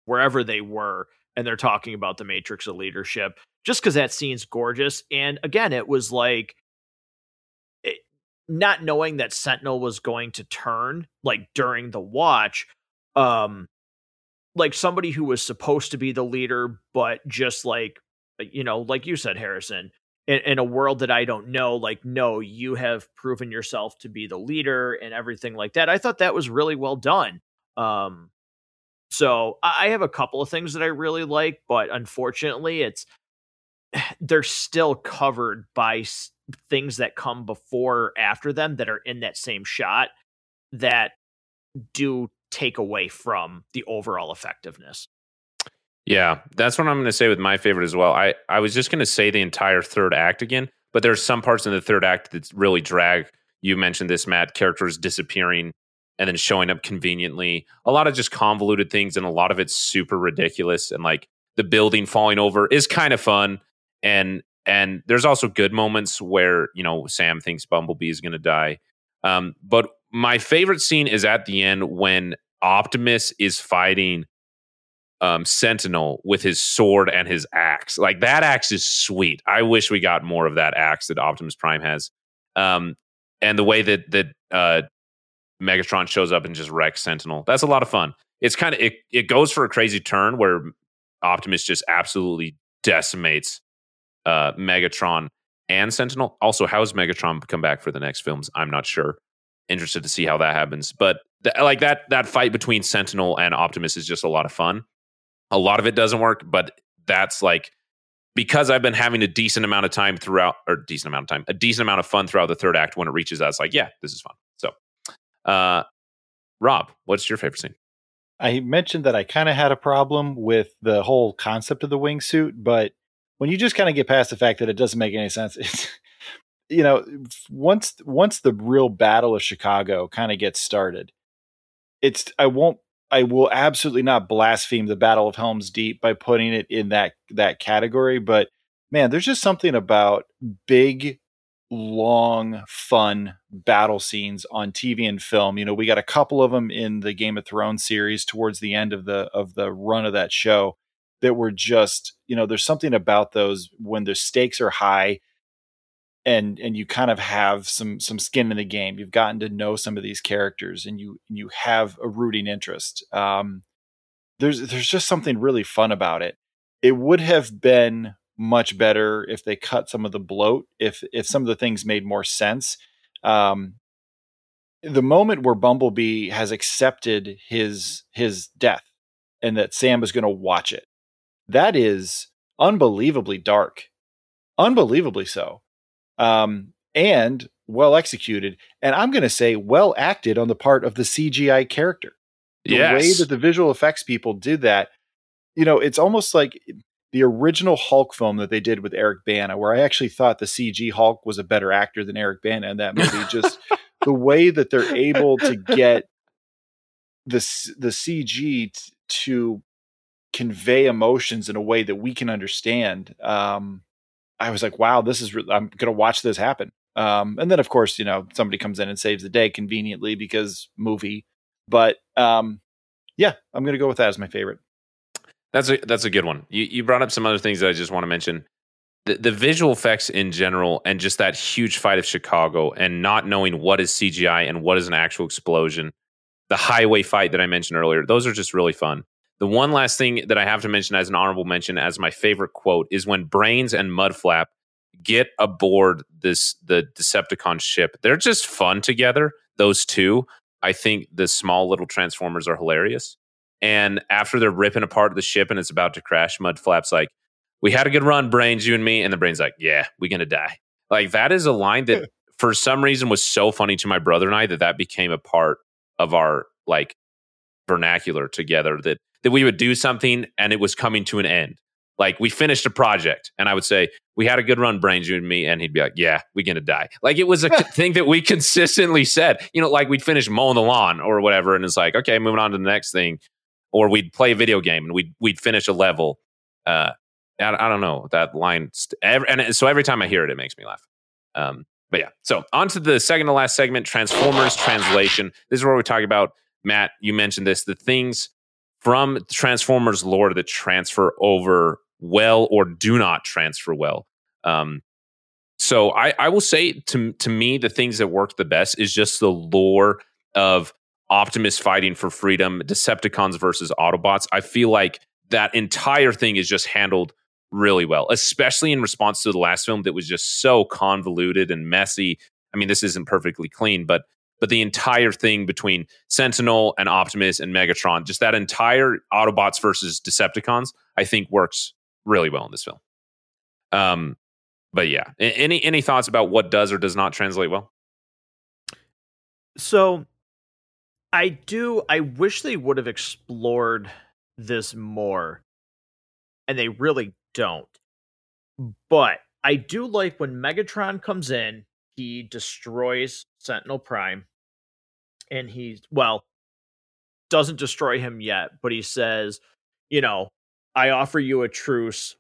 wherever they were and they're talking about the matrix of leadership just because that scene's gorgeous. And again, it was like it, not knowing that Sentinel was going to turn like during the watch, um, like somebody who was supposed to be the leader, but just like uh, you know, like you said, Harrison, in, in, a world that I don't know, like, no, you have proven yourself to be the leader and everything like that. I thought that was really well done. Um, so I have a couple of things that I really like, but unfortunately, it's they're still covered by things that come before or after them that are in that same shot that do take away from the overall effectiveness. Yeah, that's what I'm going to say with my favorite as well. I, I was just going to say the entire third act again, but there's some parts in the third act that really drag. You mentioned this, Matt, characters disappearing and then showing up conveniently. A lot of just convoluted things, and a lot of it's super ridiculous. And like the building falling over is kind of fun and and there's also good moments where you know Sam thinks Bumblebee is going to die. Um, but my favorite scene is at the end when Optimus is fighting um, Sentinel with his sword and his axe. Like that axe is sweet. I wish we got more of that axe that Optimus Prime has. Um, and the way that that uh, Megatron shows up and just wrecks Sentinel. That's a lot of fun. It's kind of it. It goes for a crazy turn where Optimus just absolutely decimates uh, Megatron and Sentinel. Also, how does Megatron come back for the next films? I'm not sure. Interested to see how that happens. But th- like that that fight between Sentinel and Optimus is just a lot of fun. A lot of it doesn't work, but that's like because I've been having a decent amount of time throughout, or decent amount of time, a decent amount of fun throughout the third act. When it reaches it's like, yeah, this is fun. So, uh, Rob, what's your favorite scene? I mentioned that I kind of had a problem with the whole concept of the wingsuit, but when you just kind of get past the fact that it doesn't make any sense, it's, you know, once once the real battle of Chicago kind of gets started, it's I won't I will absolutely not blaspheme the Battle of Helm's Deep by putting it in that that category, but man, there's just something about big long fun battle scenes on TV and film. You know, we got a couple of them in the Game of Thrones series towards the end of the of the run of that show that were just, you know, there's something about those when the stakes are high and and you kind of have some some skin in the game. You've gotten to know some of these characters, and you you have a rooting interest. Um, there's there's just something really fun about it. It would have been much better if they cut some of the bloat. If if some of the things made more sense. Um, the moment where Bumblebee has accepted his his death and that Sam is going to watch it, that is unbelievably dark, unbelievably so um, and well executed. And I'm going to say well acted on the part of the CGI character. The yes. way that the visual effects people did that, you know, it's almost like the original Hulk film that they did with Eric Bana, where I actually thought the CG Hulk was a better actor than Eric Bana in that movie. Just the way that they're able to get the the CG t- to convey emotions in a way that we can understand. Um, I was like, wow, this is, re- I'm going to watch this happen. Um, and then of course, you know, somebody comes in and saves the day conveniently because movie, but, um, yeah, I'm going to go with that as my favorite. That's a, that's a good one. You, you brought up some other things that I just want to mention. The, the visual effects in general, and just that huge fight of Chicago, and not knowing what is CGI and what is an actual explosion. The highway fight that I mentioned earlier; those are just really fun. The one last thing that I have to mention as an honorable mention, as my favorite quote, is when Brains and Mudflap get aboard this the Decepticon ship. They're just fun together. Those two. I think the small little Transformers are hilarious. And after they're ripping apart the ship and it's about to crash, Mudflap's like, "We had a good run, Brains, you and me." And the Brains like, "Yeah, we're gonna die." Like that is a line that, for some reason, was so funny to my brother and I that that became a part of our like vernacular together. That that we would do something and it was coming to an end. Like we finished a project and I would say, we had a good run, Brains, you and me. And he'd be like, yeah, we're to die. Like it was a thing that we consistently said, you know, like we'd finish mowing the lawn or whatever. And it's like, okay, moving on to the next thing. Or we'd play a video game and we'd, we'd finish a level. Uh, I, I don't know that line. St- every, and so every time I hear it, it makes me laugh. Um, but yeah, so on to the second to last segment Transformers translation. This is where we talk about, Matt, you mentioned this, the things from Transformers lore that transfer over well or do not transfer well. Um, so I, I will say to to me the things that work the best is just the lore of Optimus fighting for freedom, Decepticons versus Autobots. I feel like that entire thing is just handled really well, especially in response to the last film that was just so convoluted and messy. I mean, this isn't perfectly clean, but but the entire thing between Sentinel and Optimus and Megatron, just that entire Autobots versus Decepticons, I think works really well in this film. Um, but yeah, any any thoughts about what does or does not translate well? So, I do. I wish they would have explored this more, and they really don't. But I do like when Megatron comes in, he destroys Sentinel Prime and he's well doesn't destroy him yet, but he says, you know, I offer you a truce.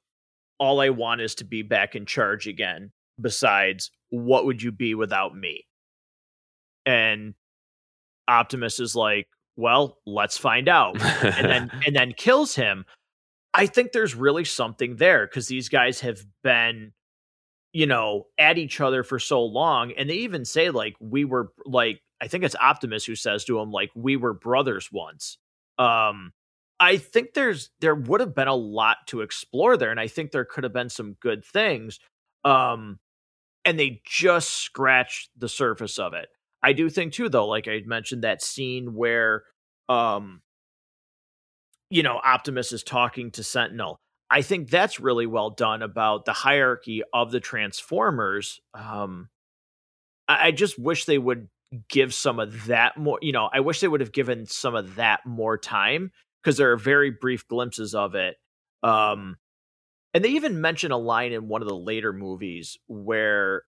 All I want is to be back in charge again. Besides, what would you be without me? And Optimus is like, well, let's find out. and then and then kills him. I think there's really something there because these guys have been, you know, at each other for so long. And they even say, like, we were like I think it's Optimus who says to him like we were brothers once. Um I think there's there would have been a lot to explore there and I think there could have been some good things. Um and they just scratched the surface of it. I do think too though like I mentioned that scene where um you know Optimus is talking to Sentinel. I think that's really well done about the hierarchy of the Transformers. Um, I, I just wish they would give some of that more. You know, I wish they would have given some of that more time because there are very brief glimpses of it. Um, and they even mention a line in one of the later movies where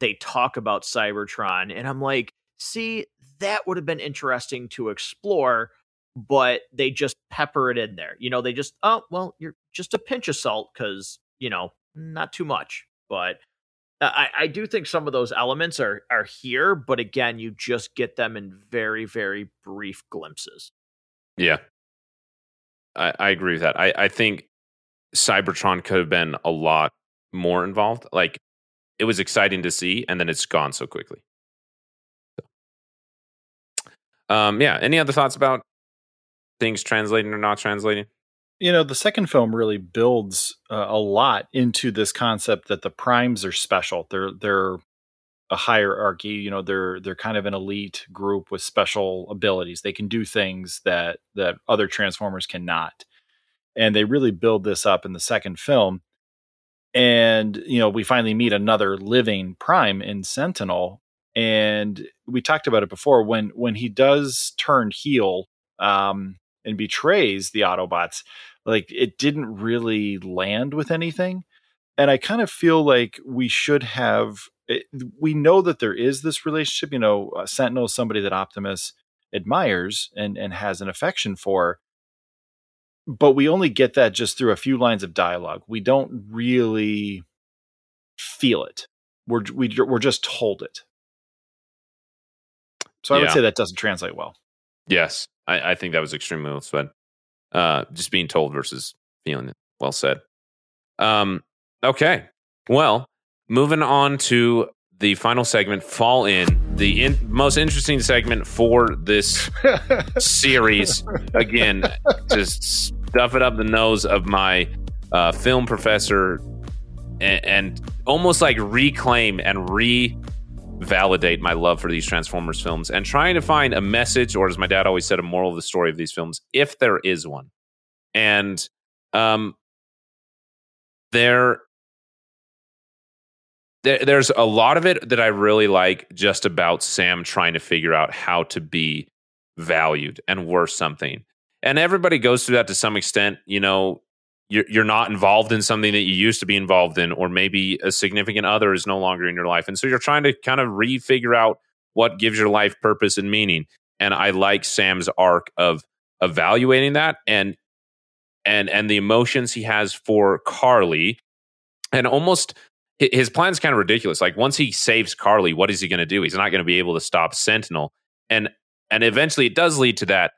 they talk about Cybertron, and I'm like, see, that would have been interesting to explore, but they just pepper it in there. You know, they just, oh, well, you're just a pinch of salt because, you know, not too much. But I, I do think some of those elements are are here, but again, you just get them in very, very brief glimpses. Yeah. I, I agree with that. I, I think Cybertron could have been a lot more involved. Like it was exciting to see, and then it's gone so quickly. Um, yeah. Any other thoughts about things translating or not translating? You know, the second film really builds uh, a lot into this concept that the primes are special. They're they're a hierarchy. You know, they're they're kind of an elite group with special abilities. They can do things that that other Transformers cannot, and they really build this up in the second film. And you know, we finally meet another living prime in Sentinel, and we talked about it before when when he does turn heel um, and betrays the Autobots, like it didn't really land with anything. And I kind of feel like we should have. It, eh, we know that there is this relationship. You know, uh, Sentinel is somebody that Optimus admires and and has an affection for. But we only get that just through a few lines of dialogue. We don't really feel it. We're we, are we are just told it. So I yeah. would say that doesn't translate well. Yes, I, I think that was extremely well said. Uh, just being told versus feeling it. Well said. Um, okay. Well, moving on to the final segment, Fall In, the in- most interesting segment for this series. Again, just stuff it up the nose of my uh, film professor and, and almost like reclaim and re validate my love for these Transformers films and trying to find a message, or as my dad always said, a moral of the story of these films, if there is one. And um, there, there, there's a lot of it that I really like just about Sam trying to figure out how to be valued and worth something. And everybody goes through that to some extent. You know, you're, you're not involved in something that you used to be involved in, or maybe a significant other is no longer in your life. And so you're trying to kind of refigure out what gives your life purpose and meaning. And I like Sam's arc of evaluating that and and and the emotions he has for Carly and almost his plan is kind of ridiculous. Like once he saves Carly, what is he going to do? He's not going to be able to stop Sentinel. And and eventually it does lead to that,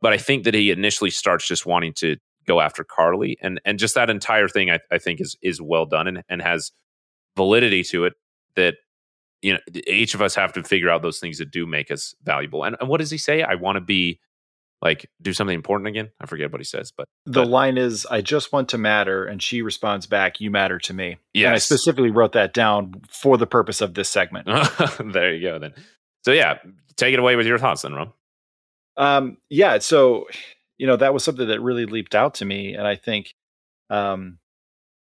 but I think that he initially starts just wanting to go after Carly, and and just that entire thing I, I think is is well done and, and has validity to it that you know each of us have to figure out those things that do make us valuable. And, and what does he say? I want to be like do something important again. I forget what he says, but the but, line is I just want to matter, and she responds back, "You matter to me." Yeah, I specifically wrote that down for the purpose of this segment. there you go. Then, so yeah, take it away with your thoughts, then, Rob. Um, yeah. So you know that was something that really leaped out to me and i think um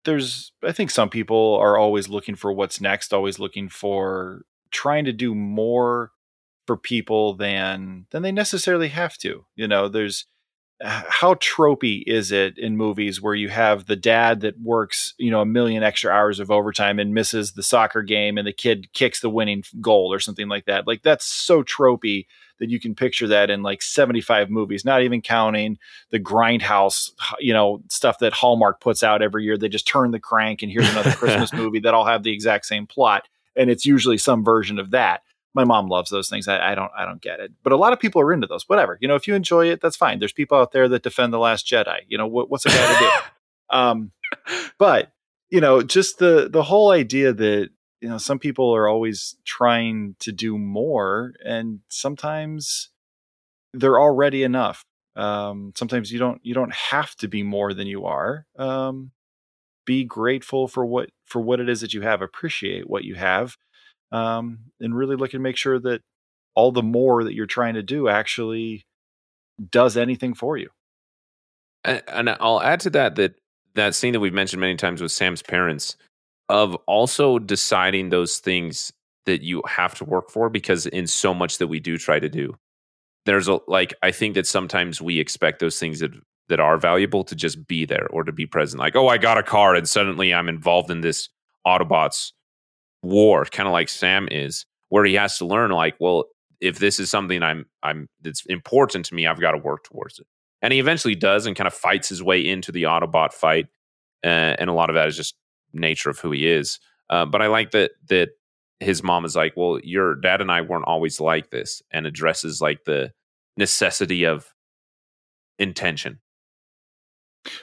there's i think some people are always looking for what's next always looking for trying to do more for people than than they necessarily have to you know there's how tropey is it in movies where you have the dad that works you know a million extra hours of overtime and misses the soccer game and the kid kicks the winning goal or something like that like that's so tropey that you can picture that in like 75 movies, not even counting the grindhouse, you know, stuff that Hallmark puts out every year. They just turn the crank and here's another Christmas movie that all have the exact same plot. And it's usually some version of that. My mom loves those things. I, I don't I don't get it. But a lot of people are into those. Whatever. You know, if you enjoy it, that's fine. There's people out there that defend the last Jedi. You know, what, what's a guy to do? Um, but you know, just the the whole idea that you know some people are always trying to do more and sometimes they're already enough um, sometimes you don't you don't have to be more than you are um, be grateful for what for what it is that you have appreciate what you have um, and really looking to make sure that all the more that you're trying to do actually does anything for you. And, and i'll add to that that that scene that we've mentioned many times with Sam's parents of also deciding those things that you have to work for because in so much that we do try to do there's a like i think that sometimes we expect those things that that are valuable to just be there or to be present. Like oh i got a car and suddenly i'm involved in this autobots war kind of like sam is where he has to learn like well if this is something i'm i'm that's important to me i've got to work towards it. And he eventually does and kind of fights his way into the autobot fight uh, and a lot of that is just nature of who he is. Uh, but i like that that his mom is like, "Well, your dad and I weren't always like this," and addresses like the necessity of intention,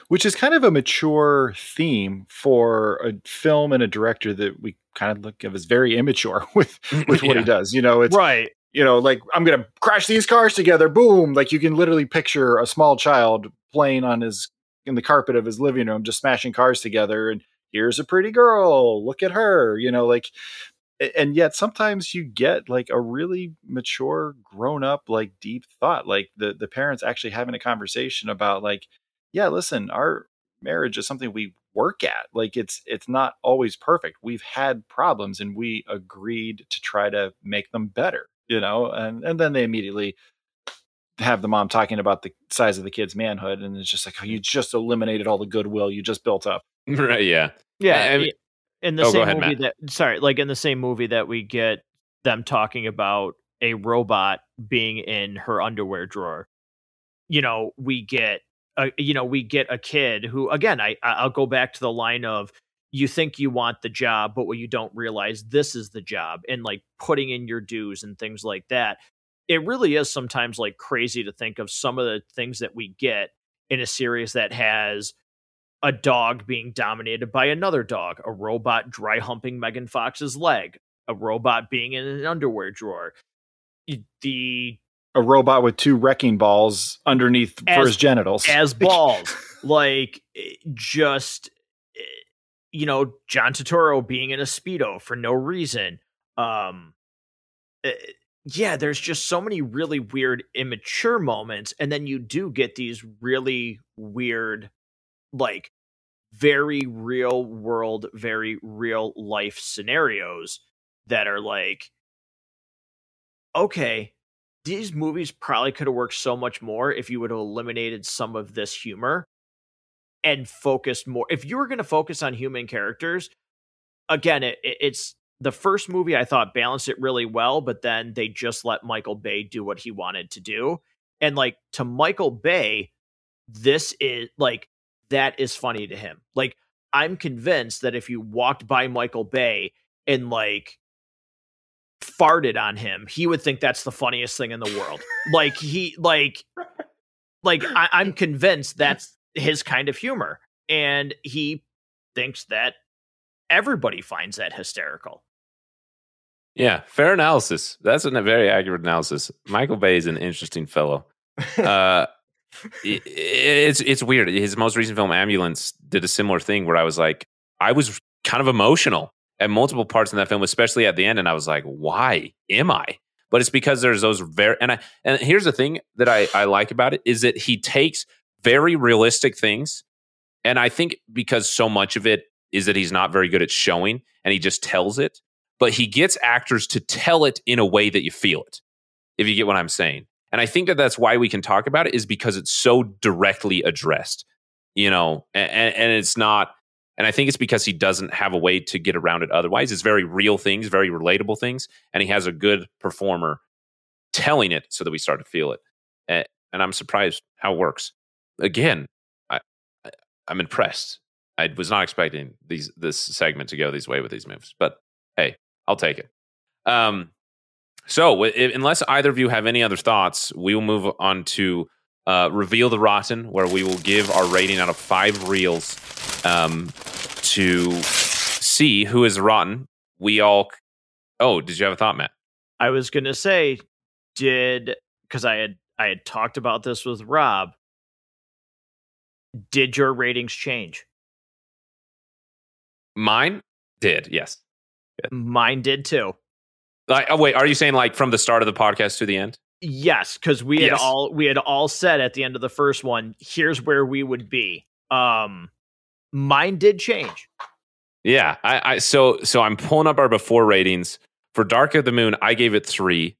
which is kind of a mature theme for a film and a director that we kind of look of as very immature with with what yeah. he does. You know, it's right. You know, like I'm gonna crash these cars together. Boom! Like you can literally picture a small child playing on his in the carpet of his living room, just smashing cars together and here's a pretty girl look at her you know like and yet sometimes you get like a really mature grown up like deep thought like the the parents actually having a conversation about like yeah listen our marriage is something we work at like it's it's not always perfect we've had problems and we agreed to try to make them better you know and and then they immediately have the mom talking about the size of the kid's manhood and it's just like oh you just eliminated all the goodwill you just built up right yeah yeah I mean, in the oh, same ahead, movie Matt. that sorry, like in the same movie that we get them talking about a robot being in her underwear drawer. You know, we get a you know, we get a kid who again, I I'll go back to the line of you think you want the job, but what you don't realize this is the job and like putting in your dues and things like that. It really is sometimes like crazy to think of some of the things that we get in a series that has a dog being dominated by another dog, a robot dry humping Megan Fox's leg, a robot being in an underwear drawer. The a robot with two wrecking balls underneath as, for his genitals as balls, like eh, just eh, you know John Turturro being in a speedo for no reason. Um, eh, yeah, there's just so many really weird immature moments, and then you do get these really weird like very real world, very real life scenarios that are like, okay, these movies probably could have worked so much more if you would have eliminated some of this humor and focused more. If you were going to focus on human characters, again, it, it's the first movie I thought balanced it really well, but then they just let Michael Bay do what he wanted to do. And like to Michael Bay, this is like that is funny to him. Like I'm convinced that if you walked by Michael Bay and like farted on him, he would think that's the funniest thing in the world. like he like like I, I'm convinced that's his kind of humor. And he thinks that everybody finds that hysterical. Yeah, fair analysis. That's a very accurate analysis. Michael Bay is an interesting fellow. Uh, it, it's it's weird. His most recent film, Ambulance, did a similar thing where I was like, I was kind of emotional at multiple parts in that film, especially at the end, and I was like, why am I? But it's because there's those very and I and here's the thing that I I like about it is that he takes very realistic things, and I think because so much of it is that he's not very good at showing, and he just tells it, but he gets actors to tell it in a way that you feel it. If you get what I'm saying. And I think that that's why we can talk about it is because it's so directly addressed, you know, and, and it's not, and I think it's because he doesn't have a way to get around it otherwise. It's very real things, very relatable things, and he has a good performer telling it so that we start to feel it. And, I'm surprised how it works. Again, I, I'm impressed. I was not expecting these this segment to go this way with these moves, but hey, I'll take it. Um, so, if, unless either of you have any other thoughts, we will move on to uh, reveal the rotten, where we will give our rating out of five reels um, to see who is rotten. We all. Oh, did you have a thought, Matt? I was gonna say, did because I had I had talked about this with Rob. Did your ratings change? Mine did, yes. Mine did too. Like, oh wait, are you saying like from the start of the podcast to the end? Yes, because we had all we had all said at the end of the first one, here's where we would be. Um mine did change. Yeah, I, I so so I'm pulling up our before ratings for Dark of the Moon. I gave it three.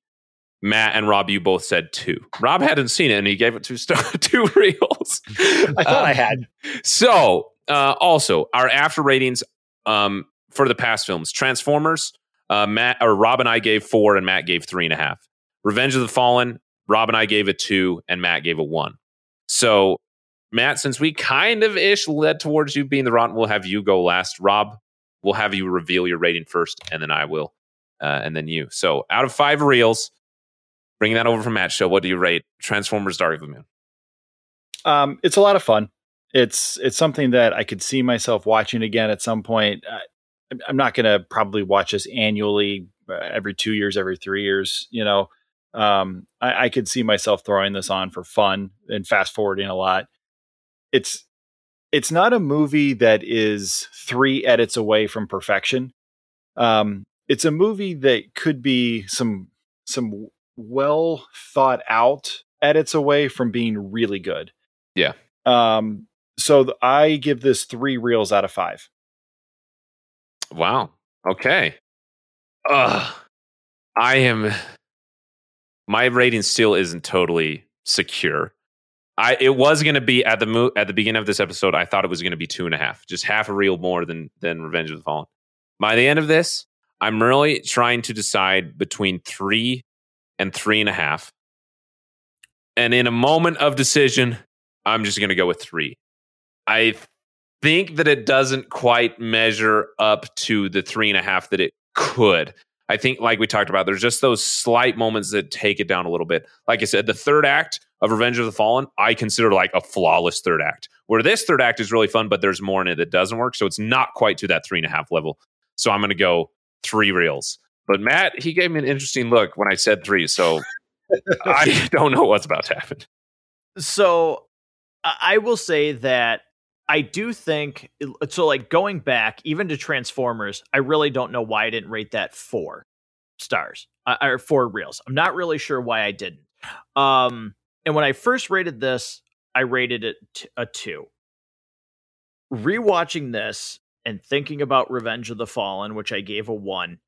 Matt and Rob, you both said two. Rob hadn't seen it, and he gave it two star two reels. I thought um, I had. So, uh, also our after ratings um, for the past films: Transformers. Uh, Matt or Rob and I gave four, and Matt gave three and a half. Revenge of the Fallen. Rob and I gave it two, and Matt gave a one. So, Matt, since we kind of ish led towards you being the rotten, we'll have you go last. Rob, we'll have you reveal your rating first, and then I will, uh, and then you. So, out of five reels, bringing that over from Matt Show, what do you rate Transformers: Dark of the Moon? Um, it's a lot of fun. It's it's something that I could see myself watching again at some point. Uh, I'm not going to probably watch this annually, uh, every two years, every three years. You know, um, I, I could see myself throwing this on for fun and fast forwarding a lot. It's it's not a movie that is three edits away from perfection. Um, it's a movie that could be some some well thought out edits away from being really good. Yeah. Um, so th- I give this three reels out of five. Wow. Okay. Ugh. I am. My rating still isn't totally secure. I it was going to be at the mo- at the beginning of this episode. I thought it was going to be two and a half, just half a reel more than than Revenge of the Fallen. By the end of this, I'm really trying to decide between three and three and a half. And in a moment of decision, I'm just going to go with three. I think that it doesn't quite measure up to the three and a half that it could. I think, like we talked about, there's just those slight moments that take it down a little bit. Like I said, the third act of Revenge of the Fallen, I consider like a flawless third act. Where this third act is really fun, but there's more in it that doesn't work. So it's not quite to that three and a half level. So I'm going to go three reels. But Matt, he gave me an interesting look when I said three. So I don't know what's about to happen. So I will say that I do think so. Like going back even to Transformers, I really don't know why I didn't rate that four stars uh, or four reels. I'm not really sure why I didn't. Um, and when I first rated this, I rated it a two. Rewatching this and thinking about Revenge of the Fallen, which I gave a one,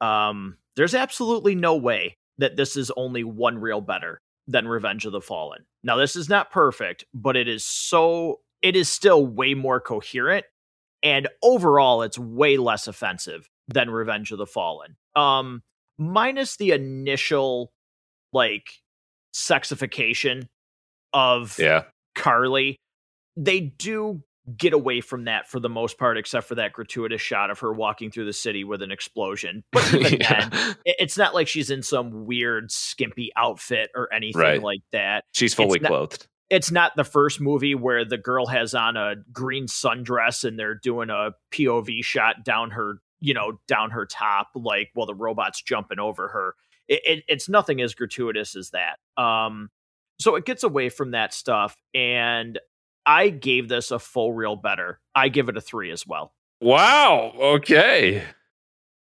um, there's absolutely no way that this is only one reel better than Revenge of the Fallen. Now, this is not perfect, but it is so, it is still way more coherent. And overall, it's way less offensive than Revenge of the Fallen. Um, minus the initial, like, sexification of yeah. Carly, they do get away from that for the most part, except for that gratuitous shot of her walking through the city with an explosion. But even yeah. then, it's not like she's in some weird skimpy outfit or anything right. like that. She's fully it's clothed. It's not the first movie where the girl has on a green sundress and they're doing a POV shot down her, you know, down her top, like while the robot's jumping over her. It, it, it's nothing as gratuitous as that. Um, so it gets away from that stuff and I gave this a full reel better. I give it a three as well. Wow. Okay.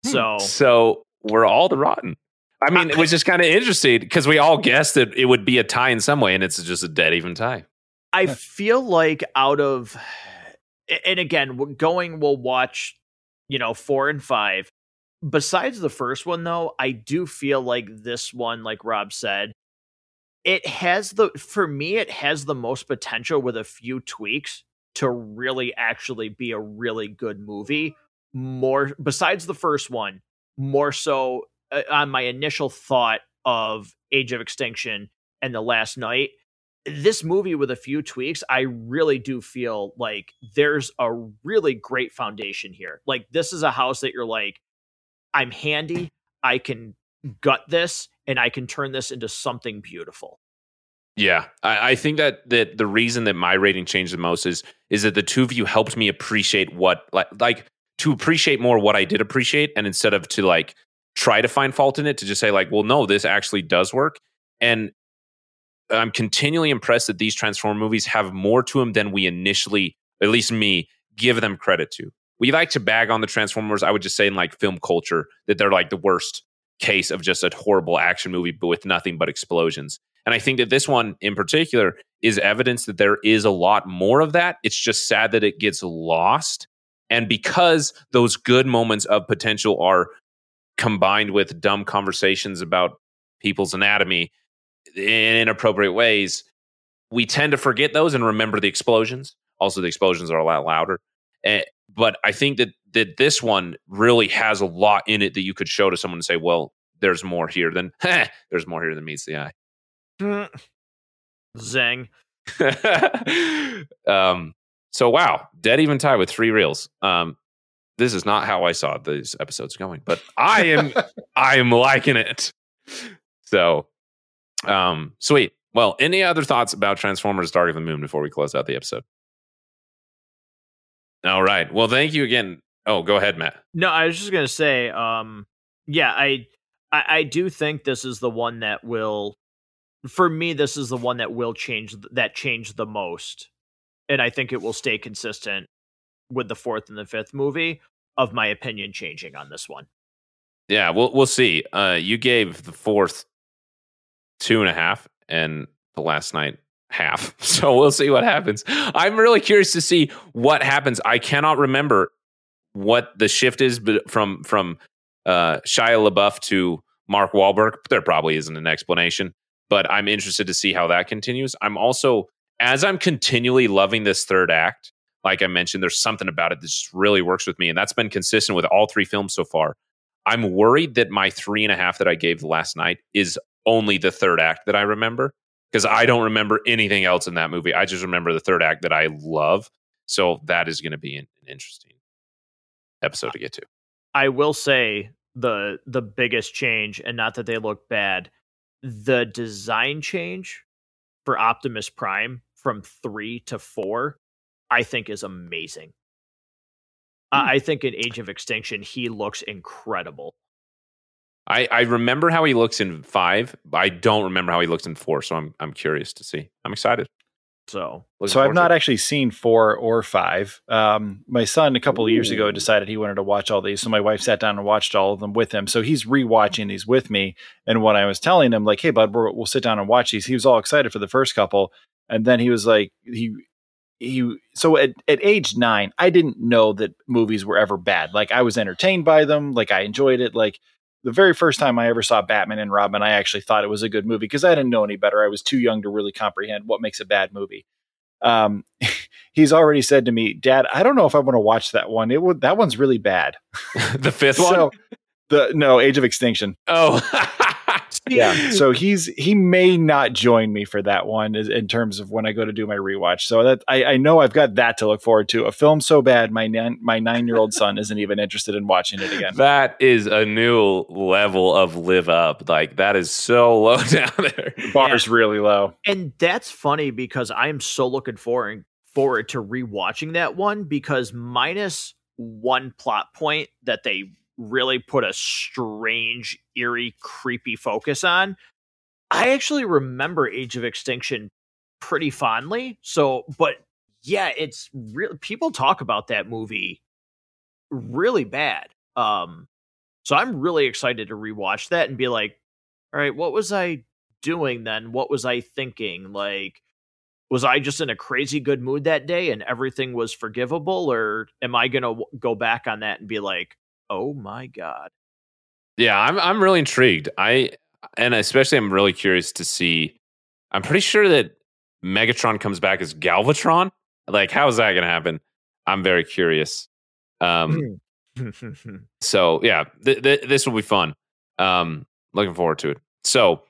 So so we're all the rotten. I mean, it was just kind of interesting because we all guessed that it would be a tie in some way, and it's just a dead even tie. I feel like out of, and again, going, we'll watch, you know, four and five. Besides the first one, though, I do feel like this one, like Rob said, it has the for me it has the most potential with a few tweaks to really actually be a really good movie more besides the first one more so Uh, on my initial thought of age of extinction and the Last Knight. this movie with a few tweaks i really do feel like there's a really great foundation here like this is a house that you're like i'm handy i can gut this and I can turn this into something beautiful. Yeah, I, I, think that that the reason that my rating changed the most is is that the two of you helped me appreciate what like like to appreciate more what I did appreciate, and instead of to like try to find fault in it, to just say like, well, no, this actually does work. And I'm continually impressed that these Transform movies have more to them than we initially, at least me, give them credit to. We like to bag on the Transformers. I would just say in like film culture that they're like the worst case of just a horrible action movie, but with nothing but explosions. And I think that this one in particular is evidence that there is a lot more of that. It's just sad that it gets lost. And because those good moments of potential are combined with dumb conversations about people's anatomy in inappropriate ways, we tend to forget those and remember the explosions. Also, the explosions are a lot louder. Uh, but I think that that this one really has a lot in it that you could show to someone and say, "Well, there's more here than there's more here than meets the eye." Zing. um, so wow, dead even tie with three reels. Um, this is not how I saw these episodes going, but I am I am liking it. So, um, sweet. Well, any other thoughts about Transformers: Dark of the Moon before we close out the episode? All right. Well, thank you again. Oh, go ahead, Matt. No, I was just gonna say, um, yeah, I, I, I do think this is the one that will, for me, this is the one that will change that change the most, and I think it will stay consistent with the fourth and the fifth movie. Of my opinion, changing on this one. Yeah, we'll we'll see. Uh, you gave the fourth two and a half, and the Last Knight half. So we'll see what happens. I'm really curious to see what happens. I cannot remember what the shift is from from uh, Shia LaBeouf to Mark Wahlberg. There probably isn't an explanation, but I'm interested to see how that continues. I'm also, as I'm continually loving this third act, like I mentioned, there's something about it that just really works with me, and that's been consistent with all three films so far. I'm worried that my three and a half that I gave Last Knight is only the third act that I remember because I don't remember anything else in that movie. I just remember the third act that I love. So that is going to be an, interesting episode to get to. I will say the the biggest change, and not that they look bad, the design change for Optimus Prime from three to four, I think is amazing. Hmm. I think in Age of Extinction, he looks incredible. I, I remember how he looks in five, but I don't remember how he looks in four. So I'm I'm curious to see. I'm excited. So, so I've not actually seen four or five. Um, my son a couple of years ago decided he wanted to watch all these, so my wife sat down and watched all of them with him. So he's rewatching these with me. And when I was telling him, like, "Hey, bud, we will sit down and watch these," he was all excited for the first couple, and then he was like, he he. So at at age nine, I didn't know that movies were ever bad. Like I was entertained by them, like I enjoyed it, like the very first time I ever saw Batman and Robin, I actually thought it was a good movie because I didn't know any better. I was too young to really comprehend what makes a bad movie. Um, he's already said to me, "Dad, I don't know if I want to watch that one. It would that one's really bad." the fifth one. The no Age of Extinction. Oh, yeah. So he's he may not join me for that one in terms of when I go to do my rewatch. So that I, I know I've got that to look forward to. A film so bad, my nan, my nine year old son isn't even interested in watching it again. That is a new level of live up. Like that is so low down there. The bar's yeah. really low, and that's funny because I am so looking forward forward to rewatching that one because minus one plot point that they really put a strange, eerie, creepy focus on. I actually remember Age of Extinction pretty fondly. So, but yeah, it's real. People talk about that movie really bad. Um, so I'm really excited to rewatch that and be like, all right, what was I doing then? What was I thinking? Like, was I just in a crazy good mood that day and everything was forgivable, or am I gonna go back on that and be like, oh my god. Yeah, I'm I'm really intrigued. I and especially I'm really curious to see. I'm pretty sure that Megatron comes back as Galvatron. Like, how is that going to happen? I'm very curious. Um, so yeah, th- th- this will be fun. Um, looking forward to it. So,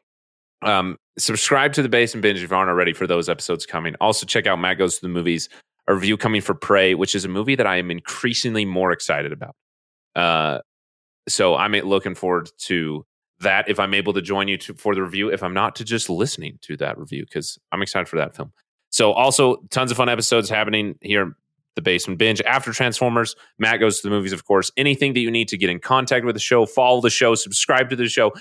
um, subscribe to the Basement Binge if you aren't already for those episodes coming. Also, check out Matt Goes to the Movies, a review coming for Prey, which is a movie that I am increasingly more excited about. Uh, so I'm looking forward to that. If I'm able to join you to, for the review, if I'm not, to just listening to that review because I'm excited for that film. So also tons of fun episodes happening here. The Basement Binge after Transformers. Matt goes to the movies, of course. Anything that you need to get in contact with the show, follow the show, subscribe to the show,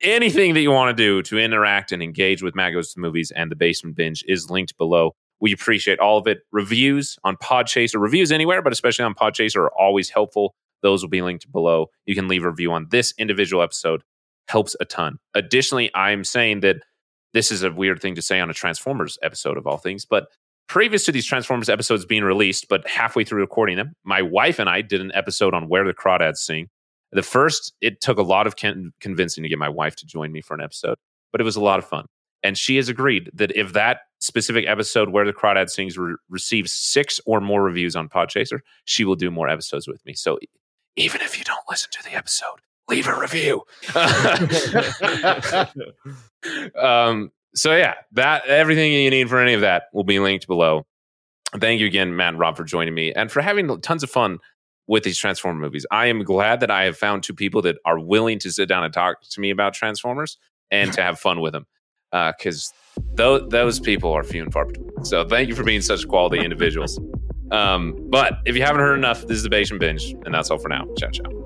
anything that you want to do to interact and engage with Matt Goes to the Movies and the Basement Binge is linked below. We appreciate all of it. Reviews on Podchaser, reviews anywhere, but especially on Podchaser are always helpful. Those will be linked below. You can leave a review on this individual episode. Helps a ton. Additionally, I'm saying that this is a weird thing to say on a Transformers episode of all things, but previous to these Transformers episodes being released, but halfway through recording them, my wife and I did an episode on where the crawdads sing. The first, it took a lot of con- convincing to get my wife to join me for an episode, but it was a lot of fun. And she has agreed that if that specific episode where the crawdad sings re- receives six or more reviews on Podchaser, she will do more episodes with me. So even if you don't listen to the episode, leave a review. um, so yeah, that everything you need for any of that will be linked below. Thank you again, Matt and Rob, for joining me and for having tons of fun with these Transformer movies. I am glad that I have found two people that are willing to sit down and talk to me about Transformers and to have fun with them. Because uh, those, those people are few and far between. So thank you for being such quality individuals. Um, but if you haven't heard enough, this is the Basement Binge, and that's all for now. Ciao, ciao.